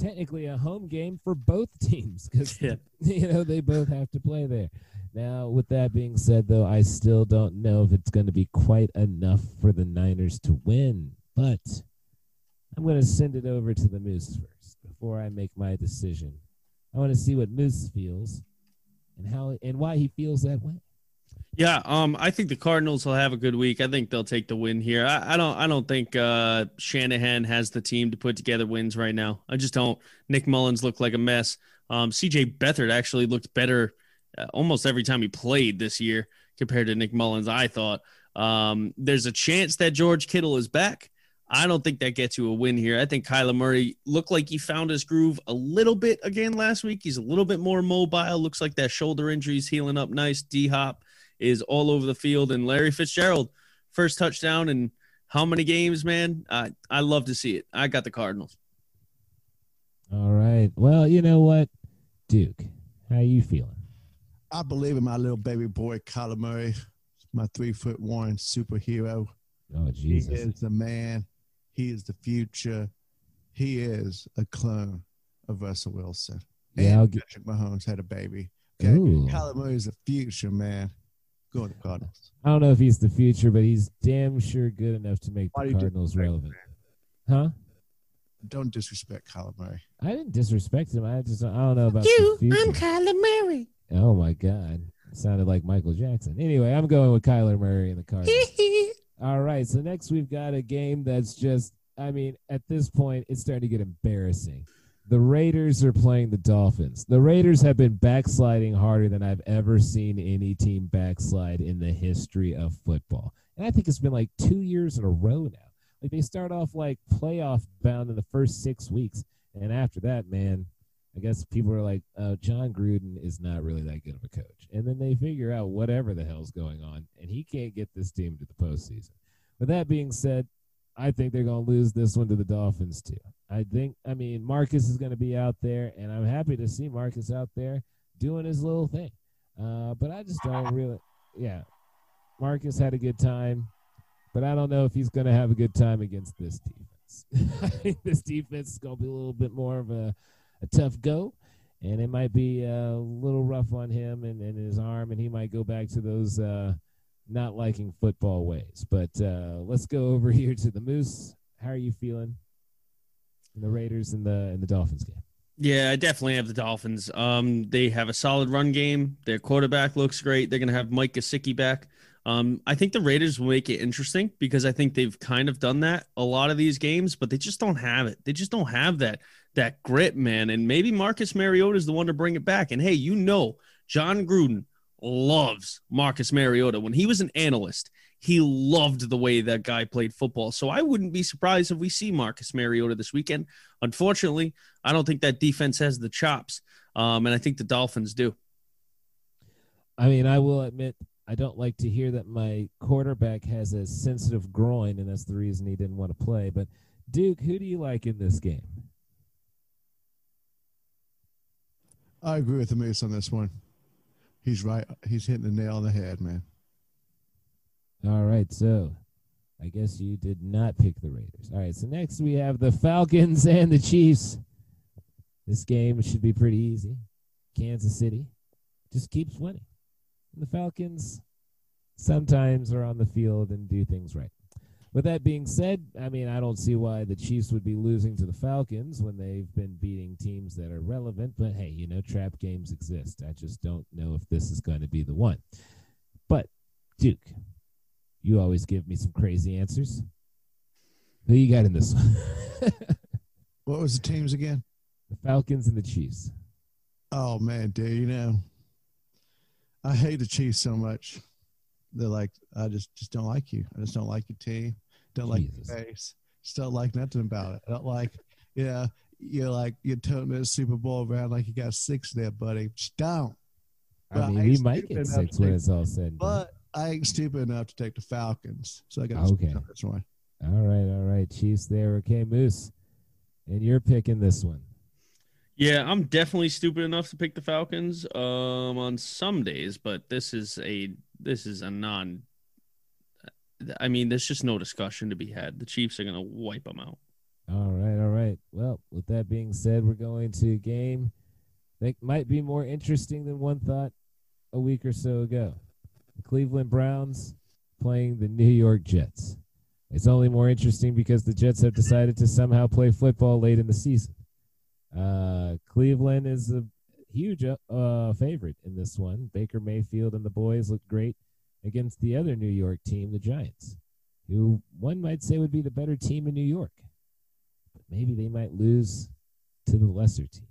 Technically a home game for both teams because, Yeah. you know, they both have to play there. Now, with that being said, though, I still don't know if it's going to be quite enough for the Niners to win, but I'm going to send it over to the Moose first before I make my decision. I want to see what Moose feels and how and why he feels that way. Yeah, um, I think the Cardinals will have a good week. I think they'll take the win here. I, I don't, I don't think uh, Shanahan has the team to put together wins right now. I just don't. Nick Mullens looked like a mess. Um, C.J. Beathard actually looked better uh, almost every time he played this year compared to Nick Mullens. I thought um, there's a chance that George Kittle is back. I don't think that gets you a win here. I think Kyler Murray looked like he found his groove a little bit again last week. He's a little bit more mobile. Looks like that shoulder injury is healing up nice. D Hop is all over the field, and Larry Fitzgerald, first touchdown in how many games, man? I I love to see it. I got the Cardinals. All right. Well, you know what, Duke, how you feeling? I believe in my little baby boy, Kyler Murray, my three foot one superhero. Oh Jesus, He Jesus! is the man. He is the future. He is a clone of Russell Wilson. Yeah, and I'll get- Patrick Mahomes had a baby. Okay. Ooh. Kyler Murray is the future, man. Go to Cardinals. I don't know if he's the future, but he's damn sure good enough to make Why the Cardinals disrespect relevant. Huh? Don't disrespect Kyler Murray. I didn't disrespect him. I just I don't know about the future. Kyler Murray. Oh my God. Sounded like Michael Jackson. Anyway, I'm going with Kyler Murray in the Cardinals. All right. So next we've got a game that's just I mean, at this point, it's starting to get embarrassing. The Raiders are playing the Dolphins. The Raiders have been backsliding harder than I've ever seen any team backslide in the history of football. And I think it's been like two years in a row now. Like they start off like playoff bound in the first six weeks. And after that, man, I guess people are like, uh, Jon Gruden is not really that good of a coach. And then they figure out whatever the hell's going on, and he can't get this team to the postseason. With that being said, I think they're going to lose this one to the Dolphins, too. I think, I mean, Marcus is going to be out there, and I'm happy to see Marcus out there doing his little thing. Uh, but I just don't really, yeah. Marcus had a good time, but I don't know if he's going to have a good time against this defense. This defense is going to be a little bit more of a, a tough go, and it might be a little rough on him and, and his arm, and he might go back to those uh, not liking football ways. But uh, let's go over here to the Moose. How are you feeling? in the Raiders and the and the Dolphins game. Yeah, I definitely have the Dolphins. Um, they have a solid run game. Their quarterback looks great. They're going to have Mike Gesicki back. Um, I think the Raiders will make it interesting because I think they've kind of done that a lot of these games, but they just don't have it. They just don't have that that grit, man. And maybe Marcus Mariota is the one to bring it back. And hey, you know, Jon Gruden loves Marcus Mariota. When he was an analyst, he loved the way that guy played football. So I wouldn't be surprised if we see Marcus Mariota this weekend. Unfortunately, I don't think that defense has the chops, um, and I think the Dolphins do. I mean, I will admit I don't like to hear that my quarterback has a sensitive groin, and that's the reason he didn't want to play. But Duke, who do you like in this game? I agree with the Moose on this one. He's right. He's hitting the nail on the head, man. All right, so I guess you did not pick the Raiders. All right, so next we have the Falcons and the Chiefs. This game should be pretty easy. Kansas City just keeps winning. And the Falcons sometimes are on the field and do things right. With that being said, I mean, I don't see why the Chiefs would be losing to the Falcons when they've been beating teams that are relevant. But hey, you know, trap games exist. I just don't know if this is going to be the one. But, Duke, you always give me some crazy answers. Who you got in this one? What was the teams again? the Falcons and the Chiefs. Oh man, dude, you know, I hate the Chiefs so much. They're like, I just just don't like you. I just don't like your team. Don't like Jesus. your face. Just don't like nothing about it. I don't like, yeah, you're like you're toting the Super Bowl around like you got six there, buddy. Just don't. I mean, I we might get six when it's all said. But I ain't stupid enough to take the Falcons, so I got Okay. this one. All right, all right. Chiefs there. Okay, Moose. And you're picking this one. Yeah, I'm definitely stupid enough to pick the Falcons um on some days, but this is a this is a non I mean, there's just no discussion to be had. The Chiefs are going to wipe them out. All right, all right. Well, with that being said, we're going to a game that might be more interesting than one thought a week or so ago. The Cleveland Browns playing the New York Jets. It's only more interesting because the Jets have decided to somehow play football late in the season. Uh, Cleveland is a huge uh, favorite in this one. Baker Mayfield and the boys look great against the other New York team, the Giants, who one might say would be the better team in New York. But maybe they might lose to the lesser team.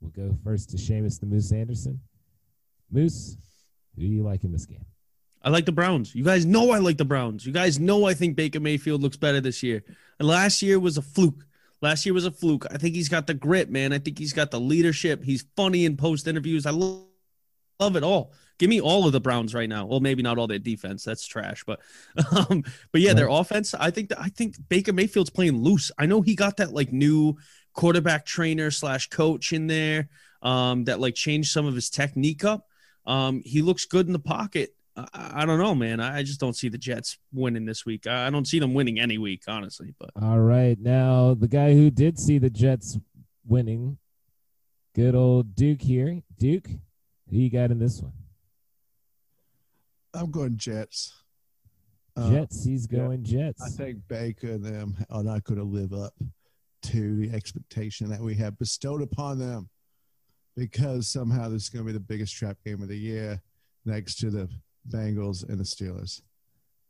We'll go first to Seamus the Moose Anderson. Moose, who do you like in this game? I like the Browns. You guys know I like the Browns. You guys know I think Baker Mayfield looks better this year. And last year was a fluke. Last year was a fluke. I think he's got the grit, man. I think he's got the leadership. He's funny in post interviews. I love, love it all. Give me all of the Browns right now. Well, maybe not all their defense. That's trash. But um, but yeah, their offense. I think that I think Baker Mayfield's playing loose. I know he got that like new quarterback trainer slash coach in there um, that like changed some of his technique up. Um, he looks good in the pocket. I, I don't know, man. I, I just don't see the Jets winning this week. I, I don't see them winning any week, honestly. But all right, now the guy who did see the Jets winning, good old Duke here. Duke, who you got in this one? I'm going Jets. Uh, Jets. He's going yeah, Jets. I think Baker and them are not going to live up to the expectation that we have bestowed upon them because somehow this is going to be the biggest trap game of the year next to the Bengals and the Steelers.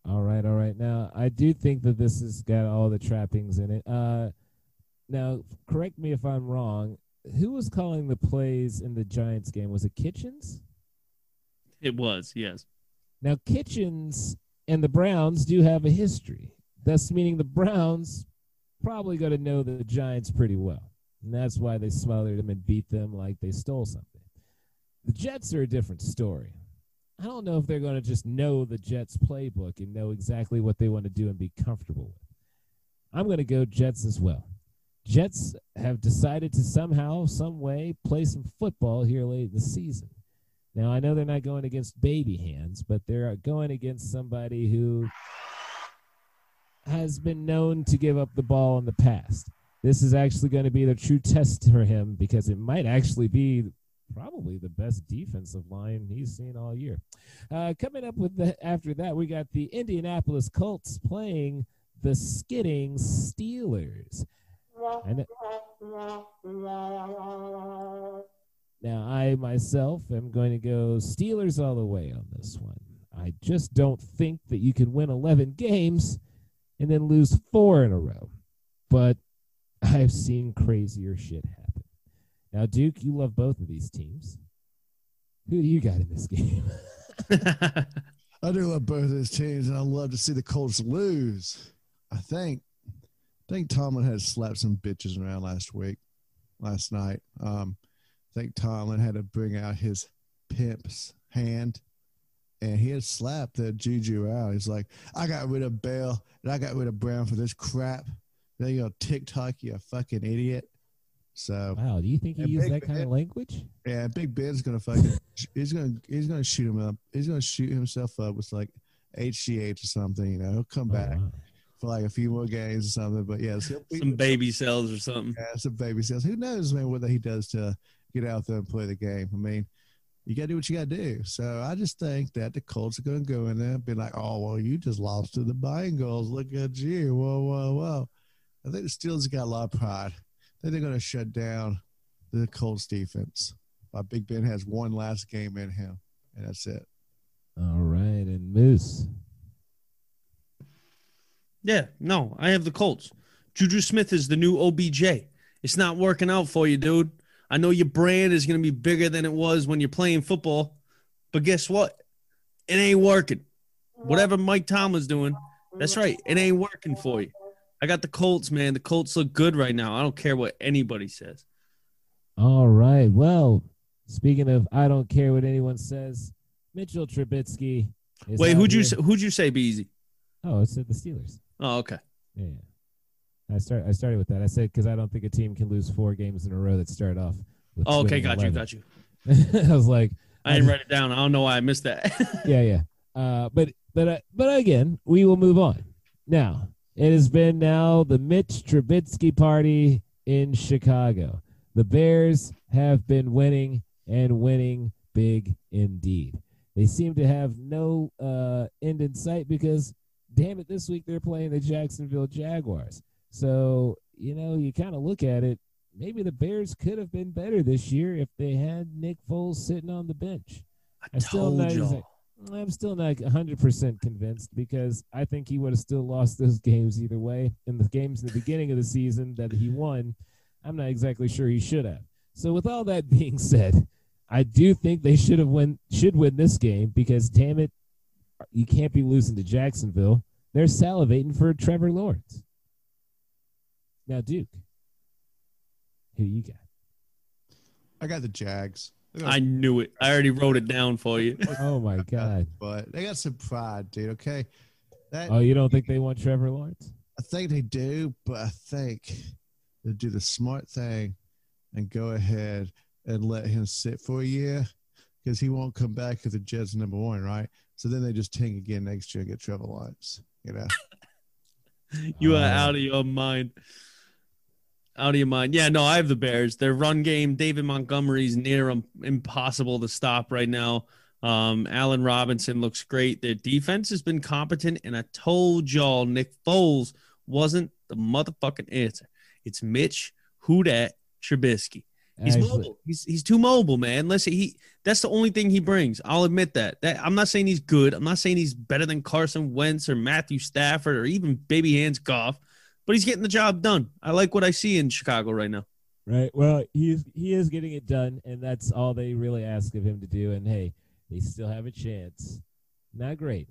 All right, all right. Now, I do think that this has got all the trappings in it. Uh, now, correct me if I'm wrong. Who was calling the plays in the Giants game? Was it Kitchens? It was, yes. Now, Kitchens and the Browns do have a history, thus meaning the Browns probably going to know the Giants pretty well. And that's why they smothered them and beat them like they stole something. The Jets are a different story. I don't know if they're going to just know the Jets playbook and know exactly what they want to do and be comfortable with. I'm going to go Jets as well. Jets have decided to somehow, some way, play some football here late in the season. Now, I know they're not going against baby hands, but they're going against somebody who has been known to give up the ball in the past. This is actually going to be the true test for him because it might actually be probably the best defensive line he's seen all year. Uh, coming up with the after that, we got the Indianapolis Colts playing the skidding Steelers. Now, I myself am going to go Steelers all the way on this one. I just don't think that you can win 11 games and then lose four in a row. But I've seen crazier shit happen. Now, Duke, you love both of these teams. Who do you got in this game? I do love both of these teams, and I love to see the Colts lose. I think, I think Tomlin had slapped some bitches around last week, last night. Um, think Tomlin had to bring out his pimp's hand and he had slapped that Juju out. He's like, I got rid of Bell and I got rid of Brown for this crap. Then you go TikTok, you a fucking idiot. So wow, do you think he used that kind ben, of language? Yeah, Big Ben's gonna fucking he's gonna he's gonna shoot him up. He's gonna shoot himself up with like HGH or something. You know, he'll come oh, back. Wow. For like a few more games or something, but yes, some baby cells or something. Yeah, some baby cells. Who knows, man? Whether he does to get out there and play the game. I mean, you got to do what you got to do. So I just think that the Colts are going to go in there and be like, oh, well, you just lost to the Bengals. Look at you. Whoa, whoa, whoa. I think the Steelers got a lot of pride. I think they're going to shut down the Colts defense. Uh, Big Ben has one last game in him, and that's it. All right. And Moose. Yeah, no, I have the Colts. Juju Smith is the new OBJ. It's not working out for you, dude. I know your brand is going to be bigger than it was when you're playing football, but guess what? It ain't working. Whatever Mike Tomlin's doing, that's right. It ain't working for you. I got the Colts, man. The Colts look good right now. I don't care what anybody says. All right. Well, speaking of, I don't care what anyone says. Mitchell Trubisky. Wait, who'd you say, who'd you say Be Eazy? Oh, it said the Steelers. Oh, okay. Yeah. I start. I started with that. I said because I don't think a team can lose four games in a row that start off. With Oh, okay, got you, got you. I was like, I didn't write it down. I don't know why I missed that. yeah, yeah. Uh, but but uh, but again, we will move on. Now it has been now the Mitch Trubisky party in Chicago. The Bears have been winning and winning big indeed. They seem to have no uh, end in sight because, damn it, this week they're playing the Jacksonville Jaguars. So you know, you kind of look at it. Maybe the Bears could have been better this year if they had Nick Foles sitting on the bench. I I'm still told not y'all. I'm still not 100% convinced because I think he would have still lost those games either way. In the games in the beginning of the season that he won, I'm not exactly sure he should have. So with all that being said, I do think they should have win should win this game because damn it, you can't be losing to Jacksonville. They're salivating for Trevor Lawrence. Now, Duke, who you got? I got the Jags. Got I knew it. I already wrote it down for you. Oh my God! but they got some pride, dude. Okay, that Oh, you don't think they want Trevor Lawrence? I think they do, but I think they'll do the smart thing and go ahead and let him sit for a year because he won't come back if the Jets number one, right? So then they just tank again next year and get Trevor Lawrence. You know, You are Oh. out of your mind. Out of your mind. Yeah, no, I have the Bears. Their run game, David Montgomery's near im- impossible to stop right now. Um, Allen Robinson looks great. Their defense has been competent, and I told y'all Nick Foles wasn't the motherfucking answer. It's Mitch Hudat Trubisky. He's Actually- mobile. He's he's too mobile, man. Listen, he that's the only thing he brings. I'll admit that. That I'm not saying he's good. I'm not saying he's better than Carson Wentz or Matthew Stafford or even baby hands Goff, but he's getting the job done. I like what I see in Chicago right now. Right. Well, he's he is getting it done, and that's all they really ask of him to do. And hey, they still have a chance. Not great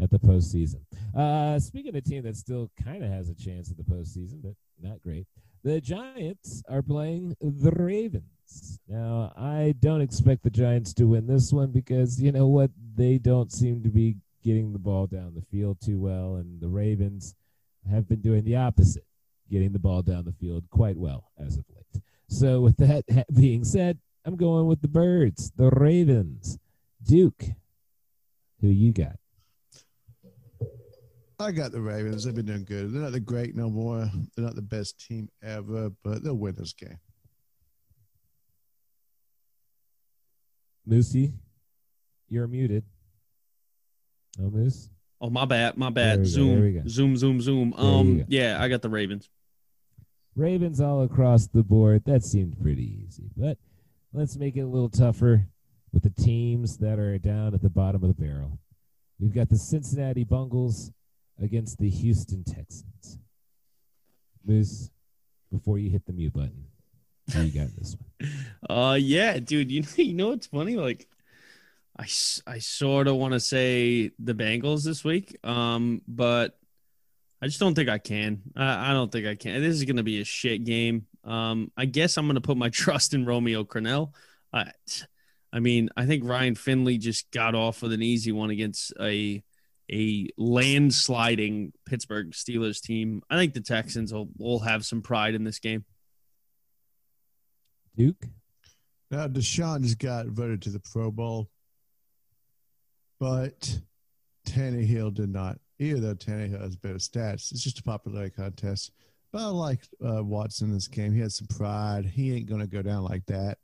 at the postseason. Uh, speaking of a team that still kind of has a chance at the postseason, but not great. The Giants are playing the Ravens. Now, I don't expect the Giants to win this one because you know what? They don't seem to be getting the ball down the field too well, and the Ravens have been doing the opposite getting the ball down the field quite well as of late. So, with that being said, I'm going with the Birds, the Ravens. Duke, who you got? I got the Ravens. They've been doing good. They're not the great no more. They're not the best team ever, but they'll win this game. Moosey, you're muted. No, Moose? Oh my bad, my There bad. we go, there we go. Zoom, zoom, zoom, zoom. There Um, yeah, I got the Ravens. Ravens all across the board. That seemed pretty easy. But let's make it a little tougher with the teams that are down at the bottom of the barrel. We've got the Cincinnati Bungles against the Houston Texans. Moose, before you hit the mute button, who you got this one? Uh, yeah, dude. You know, you know what's funny? Like, I, I sort of want to say the Bengals this week. Um, but I just don't think I can. I, I don't think I can. This is gonna be a shit game. Um, I guess I'm gonna put my trust in Romeo Crennel. I, I mean, I think Ryan Finley just got off with an easy one against a a landsliding Pittsburgh Steelers team. I think the Texans will, will have some pride in this game. Duke? Now, Deshaun just got voted to the Pro Bowl, but Tannehill did not. Even though Tannehill has better stats, it's just a popularity contest. But I like uh, Watson in this game. He has some pride. He ain't going to go down like that.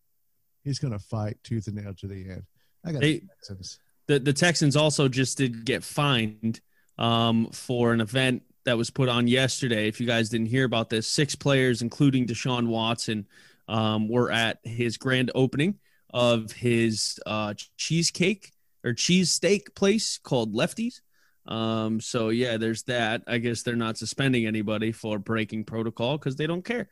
He's going to fight tooth and nail to the end. I got They- the Texans. The the Texans also just did get fined um, for an event that was put on yesterday. If you guys didn't hear about this, six players, including Deshaun Watson, um, were at his grand opening of his uh, cheesecake or cheesesteak place called Lefties. Um, so yeah, there's that. I guess they're not suspending anybody for breaking protocol because they don't care.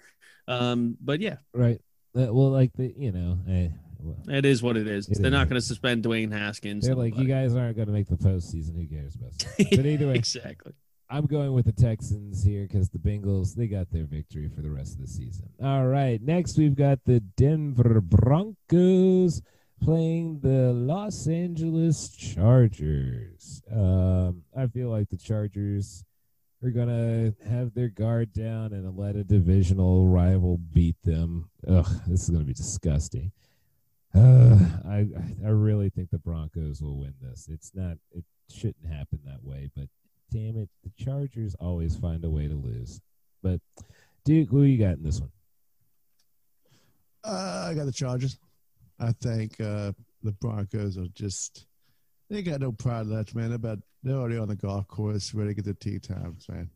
Um, but yeah, Right. Well, like, the, you know, eh, well, it is what it is. It they're is. not going to suspend Dwayne Haskins. they're like, you guys aren't going to make the postseason. Who cares about that? But either way, exactly. I'm going with the Texans here because the Bengals they got their victory for the rest of the season. All right, next we've got the Denver Broncos playing the Los Angeles Chargers. Um, I feel like the Chargers are gonna have their guard down and let a divisional rival beat them. Ugh, this is gonna be disgusting. Uh, I I really think the Broncos will win this. It's not. It shouldn't happen that way, but damn it, the Chargers always find a way to lose. But Duke, who you got in this one? Uh, I got the Chargers. I think uh, the Broncos are just they got no pride left, man. They're about they're already on the golf course, ready to get the tee times, man.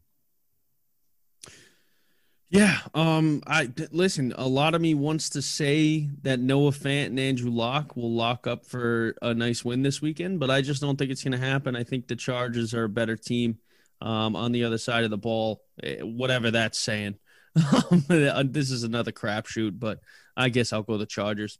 Yeah, um, I listen. A lot of me wants to say that Noah Fant and Andrew Lock will lock up for a nice win this weekend, but I just don't think it's going to happen. I think the Chargers are a better team um, on the other side of the ball, eh, whatever that's saying. this is another crapshoot, but I guess I'll go the Chargers.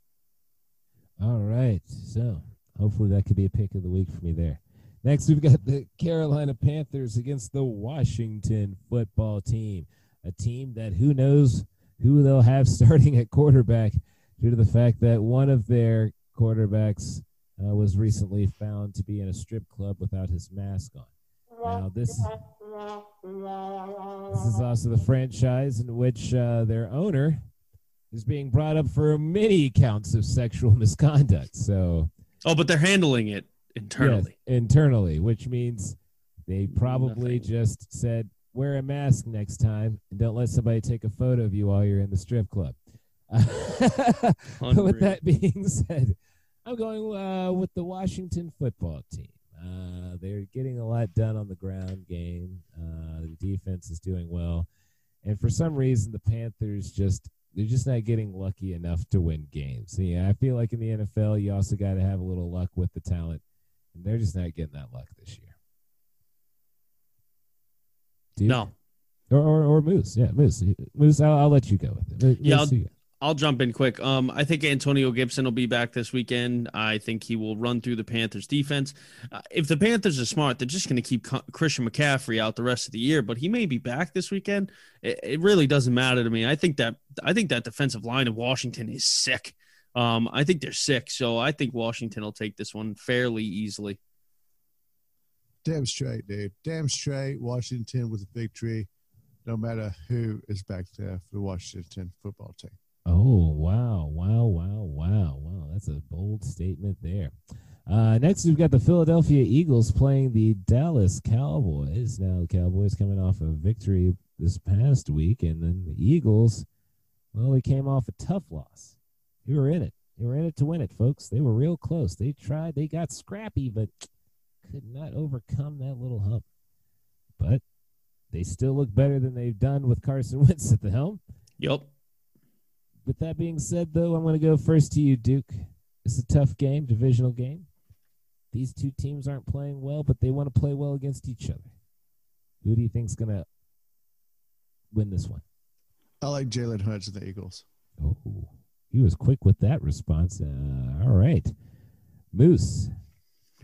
All right. So hopefully that could be a pick of the week for me there. Next, we've got the Carolina Panthers against the Washington football team, a team that who knows who they'll have starting at quarterback due to the fact that one of their quarterbacks uh, was recently found to be in a strip club without his mask on. Now, this, this is also the franchise in which uh, their owner is being brought up for many counts of sexual misconduct. So, Oh, but they're handling it internally. Yes, internally, which means they probably Nothing. just said, wear a mask next time and don't let somebody take a photo of you while you're in the strip club. but with that being said, I'm going uh, with the Washington football team. Uh, they're getting a lot done on the ground game. Uh, the defense is doing well. And for some reason, the Panthers just they're just not getting lucky enough to win games. Yeah, I feel like in the NFL, you also got to have a little luck with the talent, and they're just not getting that luck this year. No, or, or or Moose, yeah, Moose, Moose. I'll, I'll let you go with it. Yeah, I'll- I'll jump in quick. Um, I think Antonio Gibson will be back this weekend. I think he will run through the Panthers defense. Uh, if the Panthers are smart, they're just going to keep Co- Christian McCaffrey out the rest of the year, but he may be back this weekend. It, it really doesn't matter to me. I think that I think that defensive line of Washington is sick. Um, I think they're sick, so I think Washington will take this one fairly easily. Damn straight, dude. Damn straight. Washington with a victory, no matter who is back there for the Washington football team. Oh wow, wow, wow, wow, wow! That's a bold statement there. Uh, next, we've got the Philadelphia Eagles playing the Dallas Cowboys. Now, the Cowboys coming off a victory this past week, and then the Eagles, well, they came off a tough loss. They were in it. They were in it to win it, folks. They were real close. They tried. They got scrappy, but could not overcome that little hump. But they still look better than they've done with Carson Wentz at the helm Yep. with that being said, though, I'm going to go first to you, Duke. It's a tough game, divisional game. These two teams aren't playing well, but they want to play well against each other. Who do you think's going to win this one? I like Jalen Hurts and the Eagles. Oh, he was quick with that response. Uh, all right, Moose,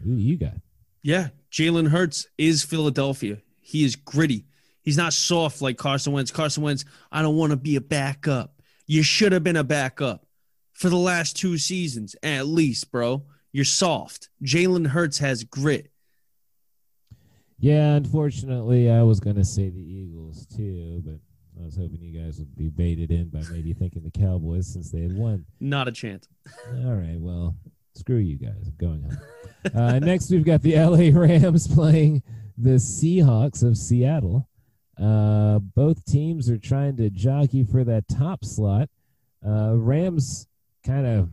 who do you got? Yeah, Jalen Hurts is Philadelphia. He is gritty. He's not soft like Carson Wentz. Carson Wentz, I don't want to be a backup. You should have been a backup for the last two seasons, at least, bro. You're soft. Jalen Hurts has grit. Yeah, unfortunately, I was going to say the Eagles too, but I was hoping you guys would be baited in by maybe thinking the Cowboys since they had won. Not a chance. All right, well, screw you guys. I'm going home. Uh, next, we've got the LA Rams playing the Seahawks of Seattle. Uh, both teams are trying to jockey for that top slot. Uh, Rams kind of,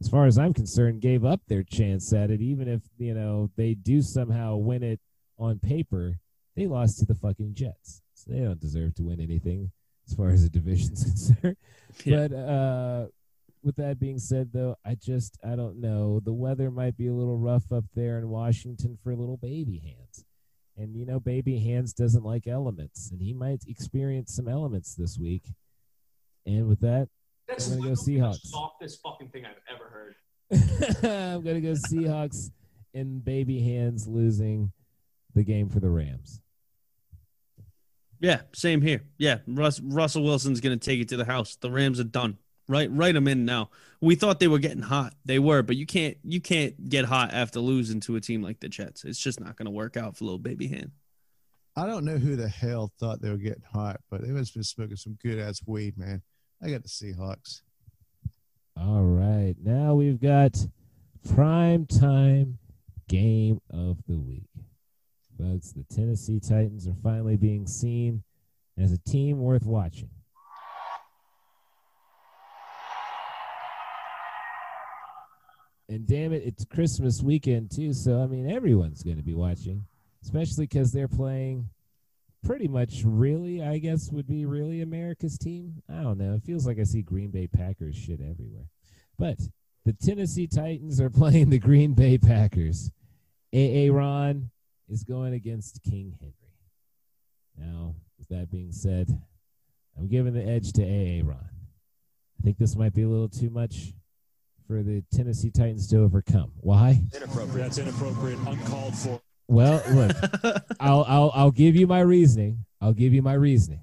as far as I'm concerned, gave up their chance at it. Even if you know they do somehow win it on paper, they lost to the fucking Jets, so they don't deserve to win anything as far as the division's concerned. Yeah. But uh, with that being said, though, I just I don't know. The weather might be a little rough up there in Washington for little baby hands, and you know, baby hands doesn't like elements, and he might experience some elements this week. And with that, That's I'm gonna go literally the Seahawks. softest fucking thing I've ever heard. I'm gonna go Seahawks in baby hands losing the game for the Rams. Yeah, same here. Yeah, Russ, Russell Wilson's going to take it to the house. The Rams are done. Right, write them in now. We thought they were getting hot. They were, but you can't you can't get hot after losing to a team like the Jets. It's just not going to work out for little baby hand. I don't know who the hell thought they were getting hot, but they must have been smoking some good ass weed, man. I got the Seahawks. All right. Now we've got prime time game of the week. Folks, the Tennessee Titans are finally being seen as a team worth watching. And damn it, it's Christmas weekend too, so I mean everyone's going to be watching, especially because they're playing pretty much really, I guess, would be really America's team. I don't know. It feels like I see Green Bay Packers shit everywhere. But the Tennessee Titans are playing the Green Bay Packers. A.A. Ron is going against King Henry. Now, with that being said, I'm giving the edge to A.A. Ron. I think this might be a little too much for the Tennessee Titans to overcome. Why? Inappropriate. That's inappropriate. Uncalled for. Well, look, I'll I'll I'll give you my reasoning. I'll give you my reasoning.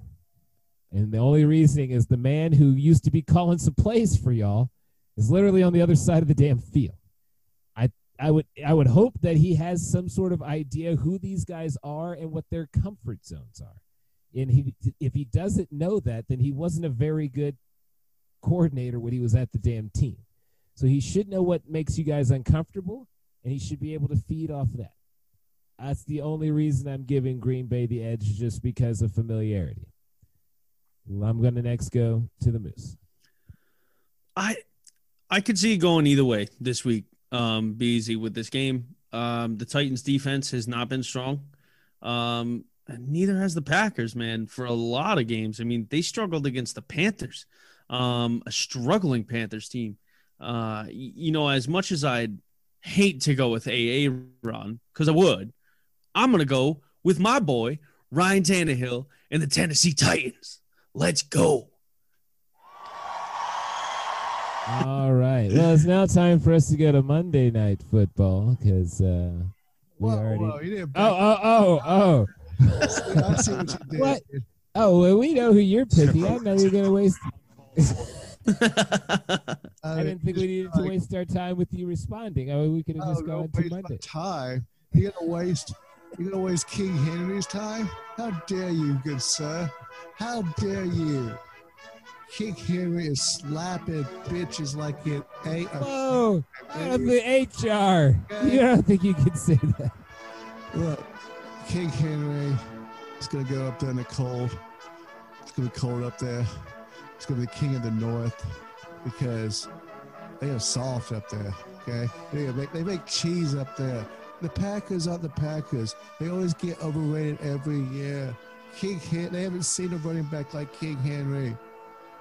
And the only reasoning is the man who used to be calling some plays for y'all is literally on the other side of the damn field. I I would I would hope that he has some sort of idea who these guys are and what their comfort zones are. And he if he doesn't know that, then he wasn't a very good coordinator when he was at the damn team. So he should know what makes you guys uncomfortable, and he should be able to feed off that. That's the only reason I'm giving Green Bay the edge, just because of familiarity. I'm going to next go to the Moose. I I could see it going either way this week. Um, be easy with this game. Um, the Titans defense has not been strong. Um, and neither has the Packers, man, for a lot of games. I mean, they struggled against the Panthers, um, a struggling Panthers team. Uh, you know, as much as I'd hate to go with AA Ron, because I would, I'm gonna go with my boy Ryan Tannehill and the Tennessee Titans. Let's go. All right. Well, it's now time for us to go to Monday Night Football because uh, we Whoa, already. whoa, you didn't Oh, oh, oh, oh. I see what you did. What? Oh, well, we know who you're picking. I know you're going to waste. I uh, didn't think we needed to waste our time with you responding. I mean, we could have Oh, just gone to Monday. time. You're gonna waste. You're gonna waste King Henry's time. How dare you, good sir? How dare you? King Henry is slapping bitches like it ain't a. Oh, of the HR. You don't think you can say that? Look, King Henry is gonna go up there in the cold. It's gonna be cold up there. It's gonna be the king of the north because they are soft up there. Okay, they make they make cheese up there. The Packers aren't the Packers. They always get overrated every year. King Hen- they haven't seen a running back like King Henry.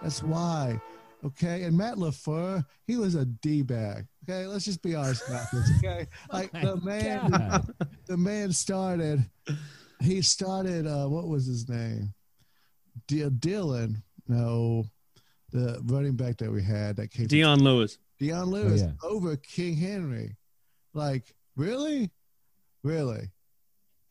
That's why. Okay, and Matt LaFleur, he was a d bag. Okay, let's just be honest about this. Okay, like the man, God. the man started. He started. Uh, what was his name? D- Dylan. No, the running back that we had that came. Dion Lewis. Dion oh, Lewis yeah. over King Henry. Like, really? Really?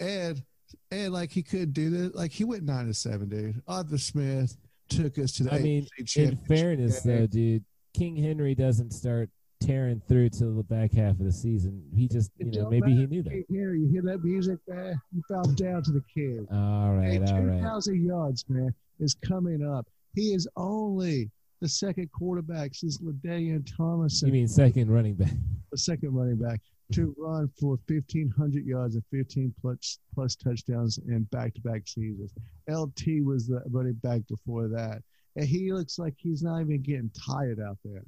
And and like he could do this. Like he went nine to seven, dude. Arthur Smith took us to the I mean, in fairness, game. though, dude, King Henry doesn't start tearing through till the back half of the season. He just, you It know, maybe he knew that. King Henry, you hear that music, man? You fell down to the kid. All right, Hey, all right. 2,000 yards, man, is coming up. He is only the second quarterback since LaDainian Thomas. You mean second running back? the second running back to run for 1,500 yards and 15 plus, plus touchdowns in back to back seasons. LT was the running back before that. And he looks like he's not even getting tired out there.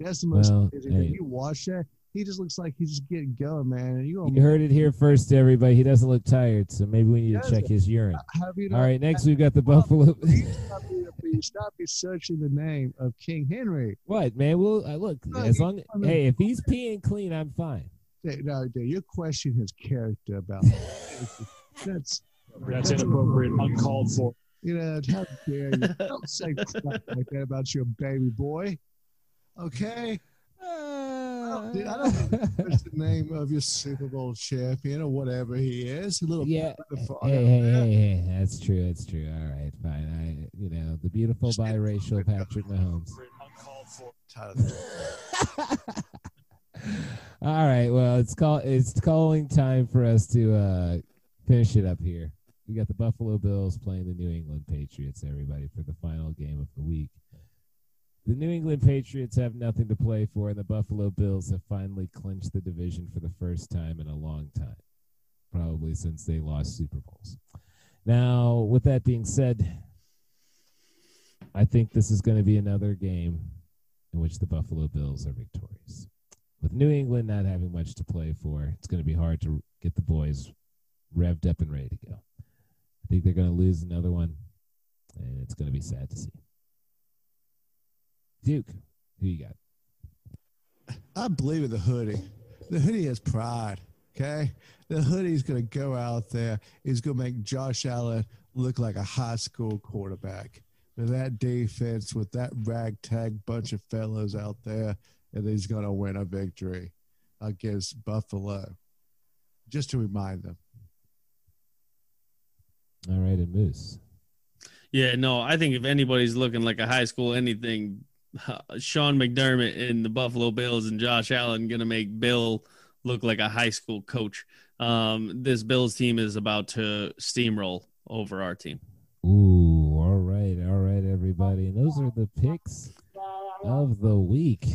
That's the most Well, thing. hey. You watch that, he just looks like he's just getting going, man. And you You heard it here first, everybody. He doesn't look tired, so maybe we need to check his urine. All right, next we've got the Buffalo. You stop, be- searching the name of King Henry. what, man? Well, uh, look, No, as long I mean- hey, if he's peeing clean, I'm fine. Hey, No, dude, your question his character about that's That's inappropriate. Uncalled for. You know, how dare you? Don't say crap like that about your baby boy. Okay? Dude, I don't What's the name of your Super Bowl champion or whatever he is? A little Yeah. Hey, hey, hey, hey, that's true. That's true. All right, fine. I, you know, the beautiful biracial Patrick Mahomes. Uncalled for. Tyler. All right. Well, it's call it's calling time for us to uh, finish it up here. we got the Buffalo Bills playing the New England Patriots, everybody, for the final game of the week. The New England Patriots have nothing to play for, and the Buffalo Bills have finally clinched the division for the first time in a long time, probably since they lost Super Bowls. Now, with that being said, I think this is going to be another game in which the Buffalo Bills are victorious. With New England not having much to play for, it's going to be hard to get the boys revved up and ready to go. I think they're going to lose another one, and it's going to be sad to see. Duke, who you got? I believe in the hoodie. The hoodie has pride. Okay, the hoodie's gonna go out there. He's gonna make Josh Allen look like a high school quarterback. With that defense, with that ragtag bunch of fellows out there, and he's gonna win a victory against Buffalo. Just to remind them. All right, and Moose. Yeah, no, I think if anybody's looking like a high school anything, Sean McDermott and the Buffalo Bills and Josh Allen going to make Bill look like a high school coach. Um, this Bills team is about to steamroll over our team. Ooh, all right, all right, everybody. And those are the picks of the week.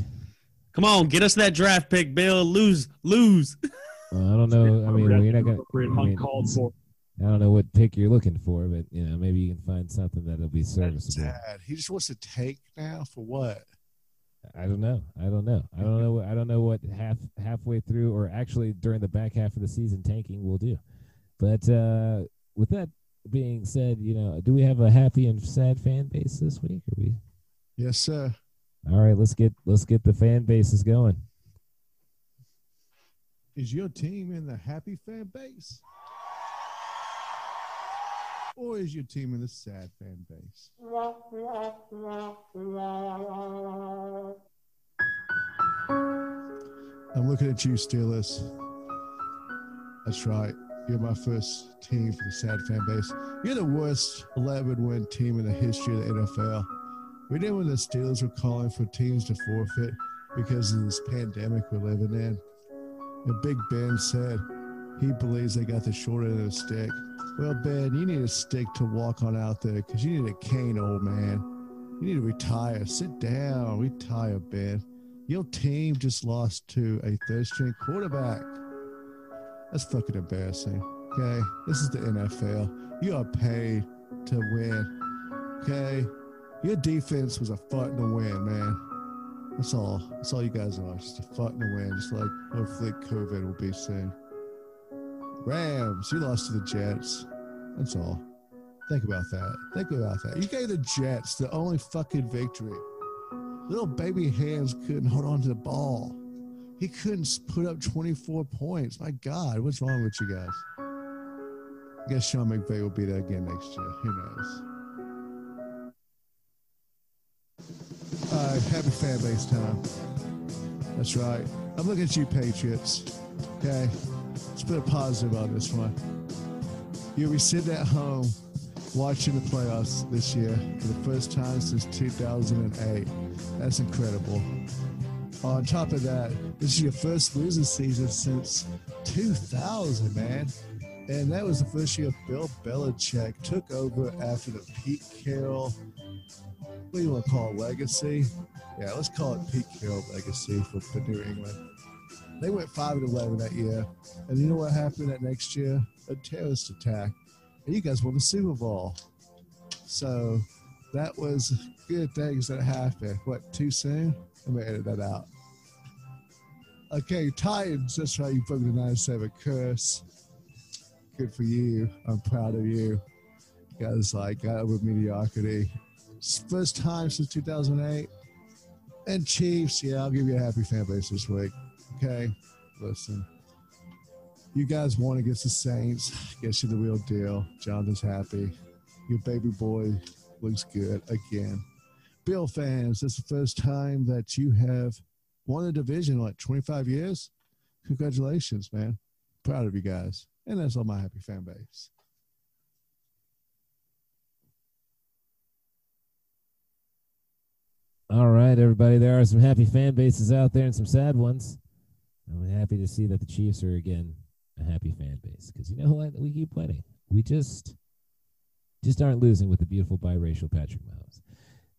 Come on, get us that draft pick, Bill. Lose, lose. Well, I don't know. I mean, well, you're not going to. uncalled for. I don't know what pick you're looking for, but you know, maybe you can find something that'll be serviceable. Dad, he just wants to take now for what? I don't know. I don't know. I don't know. I don't know what half halfway through, or actually during the back half of the season, tanking will do. But uh, with that being said, you know, do we have a happy and sad fan base this week? Are we? Yes, sir. All right, let's get let's get the fan bases going. Is your team in the happy fan base? Or is your team in the sad fan base? I'm looking at you, Steelers. That's right. You're my first team for the sad fan base. You're the worst 11 win team in the history of the NFL. We knew when the Steelers were calling for teams to forfeit because of this pandemic we're living in. And Big Ben said he believes they got the short end of the stick. Well, Ben, you need a stick to walk on out there because you need a cane, old man. You need to retire. Sit down. Retire, Ben. Your team just lost to a third string quarterback. That's fucking embarrassing. Okay. This is the NFL. You are paid to win. Okay. Your defense was a fart in the wind, man. That's all. That's all you guys are. Just a fart in the wind. Just like hopefully COVID will be soon. Rams, you lost to the Jets. That's all. Think about that. Think about that. You gave the Jets the only fucking victory. Little baby hands couldn't hold on to the ball. He couldn't put up 24 points. My God, what's wrong with you guys? I guess Sean McVay will be there again next year. Who knows? All right, happy fan base time. That's right. I'm looking at you, Patriots. Okay, let's put a positive on this one. You'll sitting at home watching the playoffs this year for the first time since 2008. That's incredible. On top of that, this is your first losing season since 2000, man. And that was the first year Bill Belichick took over after the Pete Carroll, what do you want to call it, legacy? Yeah, let's call it Pete Carroll legacy for New England. They went 5 and 11 that year. And you know what happened that next year? A terrorist attack. And you guys won the Super Bowl. So that was good things that happened. What, too soon? I'm going to edit that out. Okay, Titans, that's right. You broke the 9 7 curse. Good for you. I'm proud of you. You guys like uh, got over mediocrity. First time since 2008. And Chiefs, yeah, I'll give you a happy fan base this week. Okay, listen. You guys won against the Saints. Guess you're the real deal. Jonathan's happy. Your baby boy looks good again. Bill fans, this is the first time that you have won a division in like 25 years. Congratulations, man. Proud of you guys. And that's all my happy fan base. All right, everybody. There are some happy fan bases out there and some sad ones. I'm happy to see that the Chiefs are again a happy fan base because you know what? We keep winning. We just just aren't losing with the beautiful biracial Patrick Mahomes.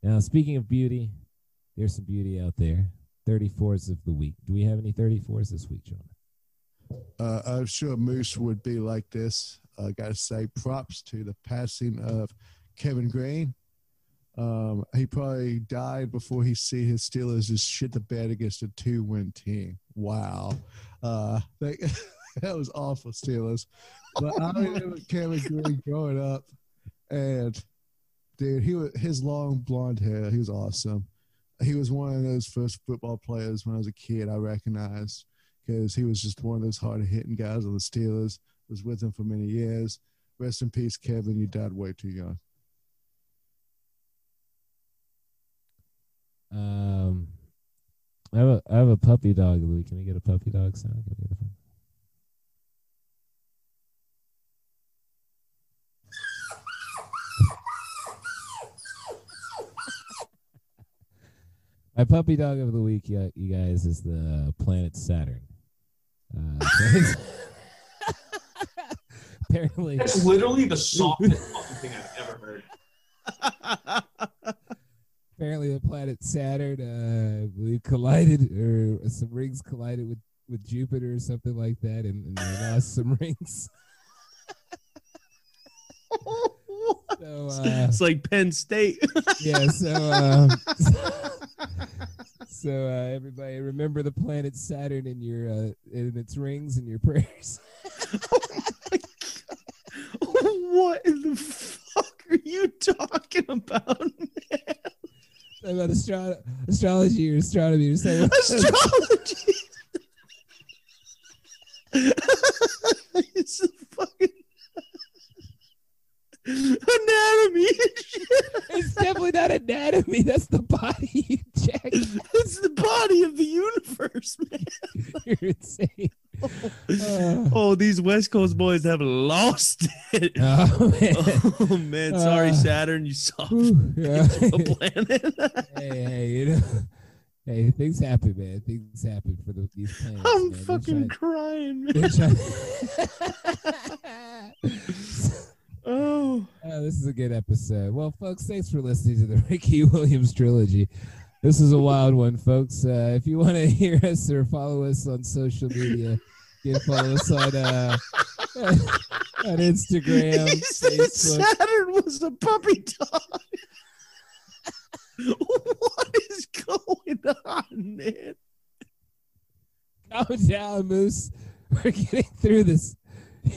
Now, speaking of beauty, there's some beauty out there. 34s of the week. Do we have any 34s this week, Jon? Uh, I'm sure Moose would be like this. I got to say props to the passing of Kevin Greene. Um, he probably died before he see his Steelers just shit the bed against a two-win team. Wow, uh, they, that was awful, Steelers. But I remember Kevin Greene growing up, and dude, he was his long blonde hair. He was awesome. He was one of those first football players when I was a kid. I recognized because he was just one of those hard hitting guys on the Steelers. Was with him for many years. Rest in peace, Kevin. You died way too young. Um, I have a I have a puppy dog, Louis. Can we get a puppy dog sound? Can we get a- My puppy dog of the week, you you guys, is the planet Saturn. Uh, apparently, That's literally the softest fucking thing I've ever heard. apparently the planet Saturn, uh, collided or some rings collided with with Jupiter or something like that, and, and they lost some rings. so uh, it's like Penn State. yeah, so uh, so uh, everybody remember the planet Saturn in your uh, in its rings and your prayers. what in the fuck are you talking about, man? About astro- astrology or astronomy or something. Astrology. it's a fucking anatomy. it's definitely not anatomy. That's the body you check. it's the body of the universe, man. You're insane. Uh, Oh, these West Coast boys have lost it. oh man. Oh man, sorry, Uh, Saturn, you soft Whew, yeah. planet. hey, hey, you know, hey, things happen, man. Things happen for the, these planets. I'm man. Fucking trying- crying, man. Oh, Uh, this is a good episode. Well, folks, thanks for listening to the Ricky Williams trilogy. This is a wild one, folks. Uh, if you want to hear us or follow us on social media, you can follow us on uh, on Instagram, he said Facebook. Saturn was a puppy dog. what is going on, man? Calm down, Moose. We're getting through this.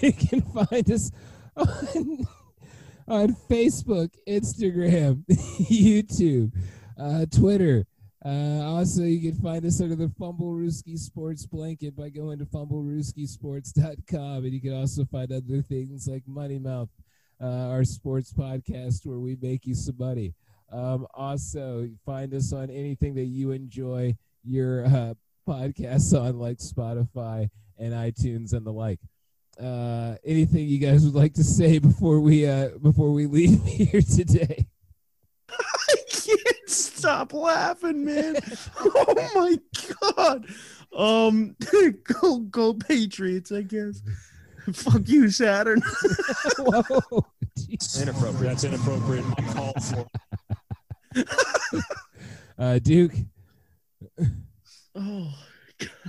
You can find us on, on Facebook, Instagram, YouTube, uh, Twitter. Uh, also, you can find us under the Fumble Rooski Sports blanket by going to fumblerooskisports.com. And you can also find other things like Money Mouth, uh, our sports podcast where we make you some money. Um, also, find us on anything that you enjoy your uh, podcasts on, like Spotify and iTunes and the like. Uh, anything you guys would like to say before we uh, before we leave here today? I can't stop laughing, man. oh my god. Um, go go Patriots, I guess. Fuck you, Saturn. Whoa. Inappropriate. That's inappropriate. Uncalled for. uh, Duke. Oh.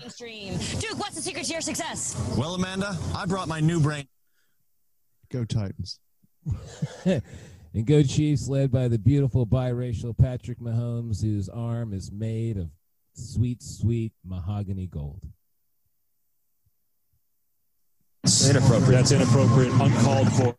Stream. Duke, what's the secret to your success? Well, Amanda, I brought my new brain. Go Titans. and go Chiefs, led by the beautiful biracial Patrick Mahomes, whose arm is made of sweet, sweet mahogany gold. That's Inappropriate. That's inappropriate. Uncalled for.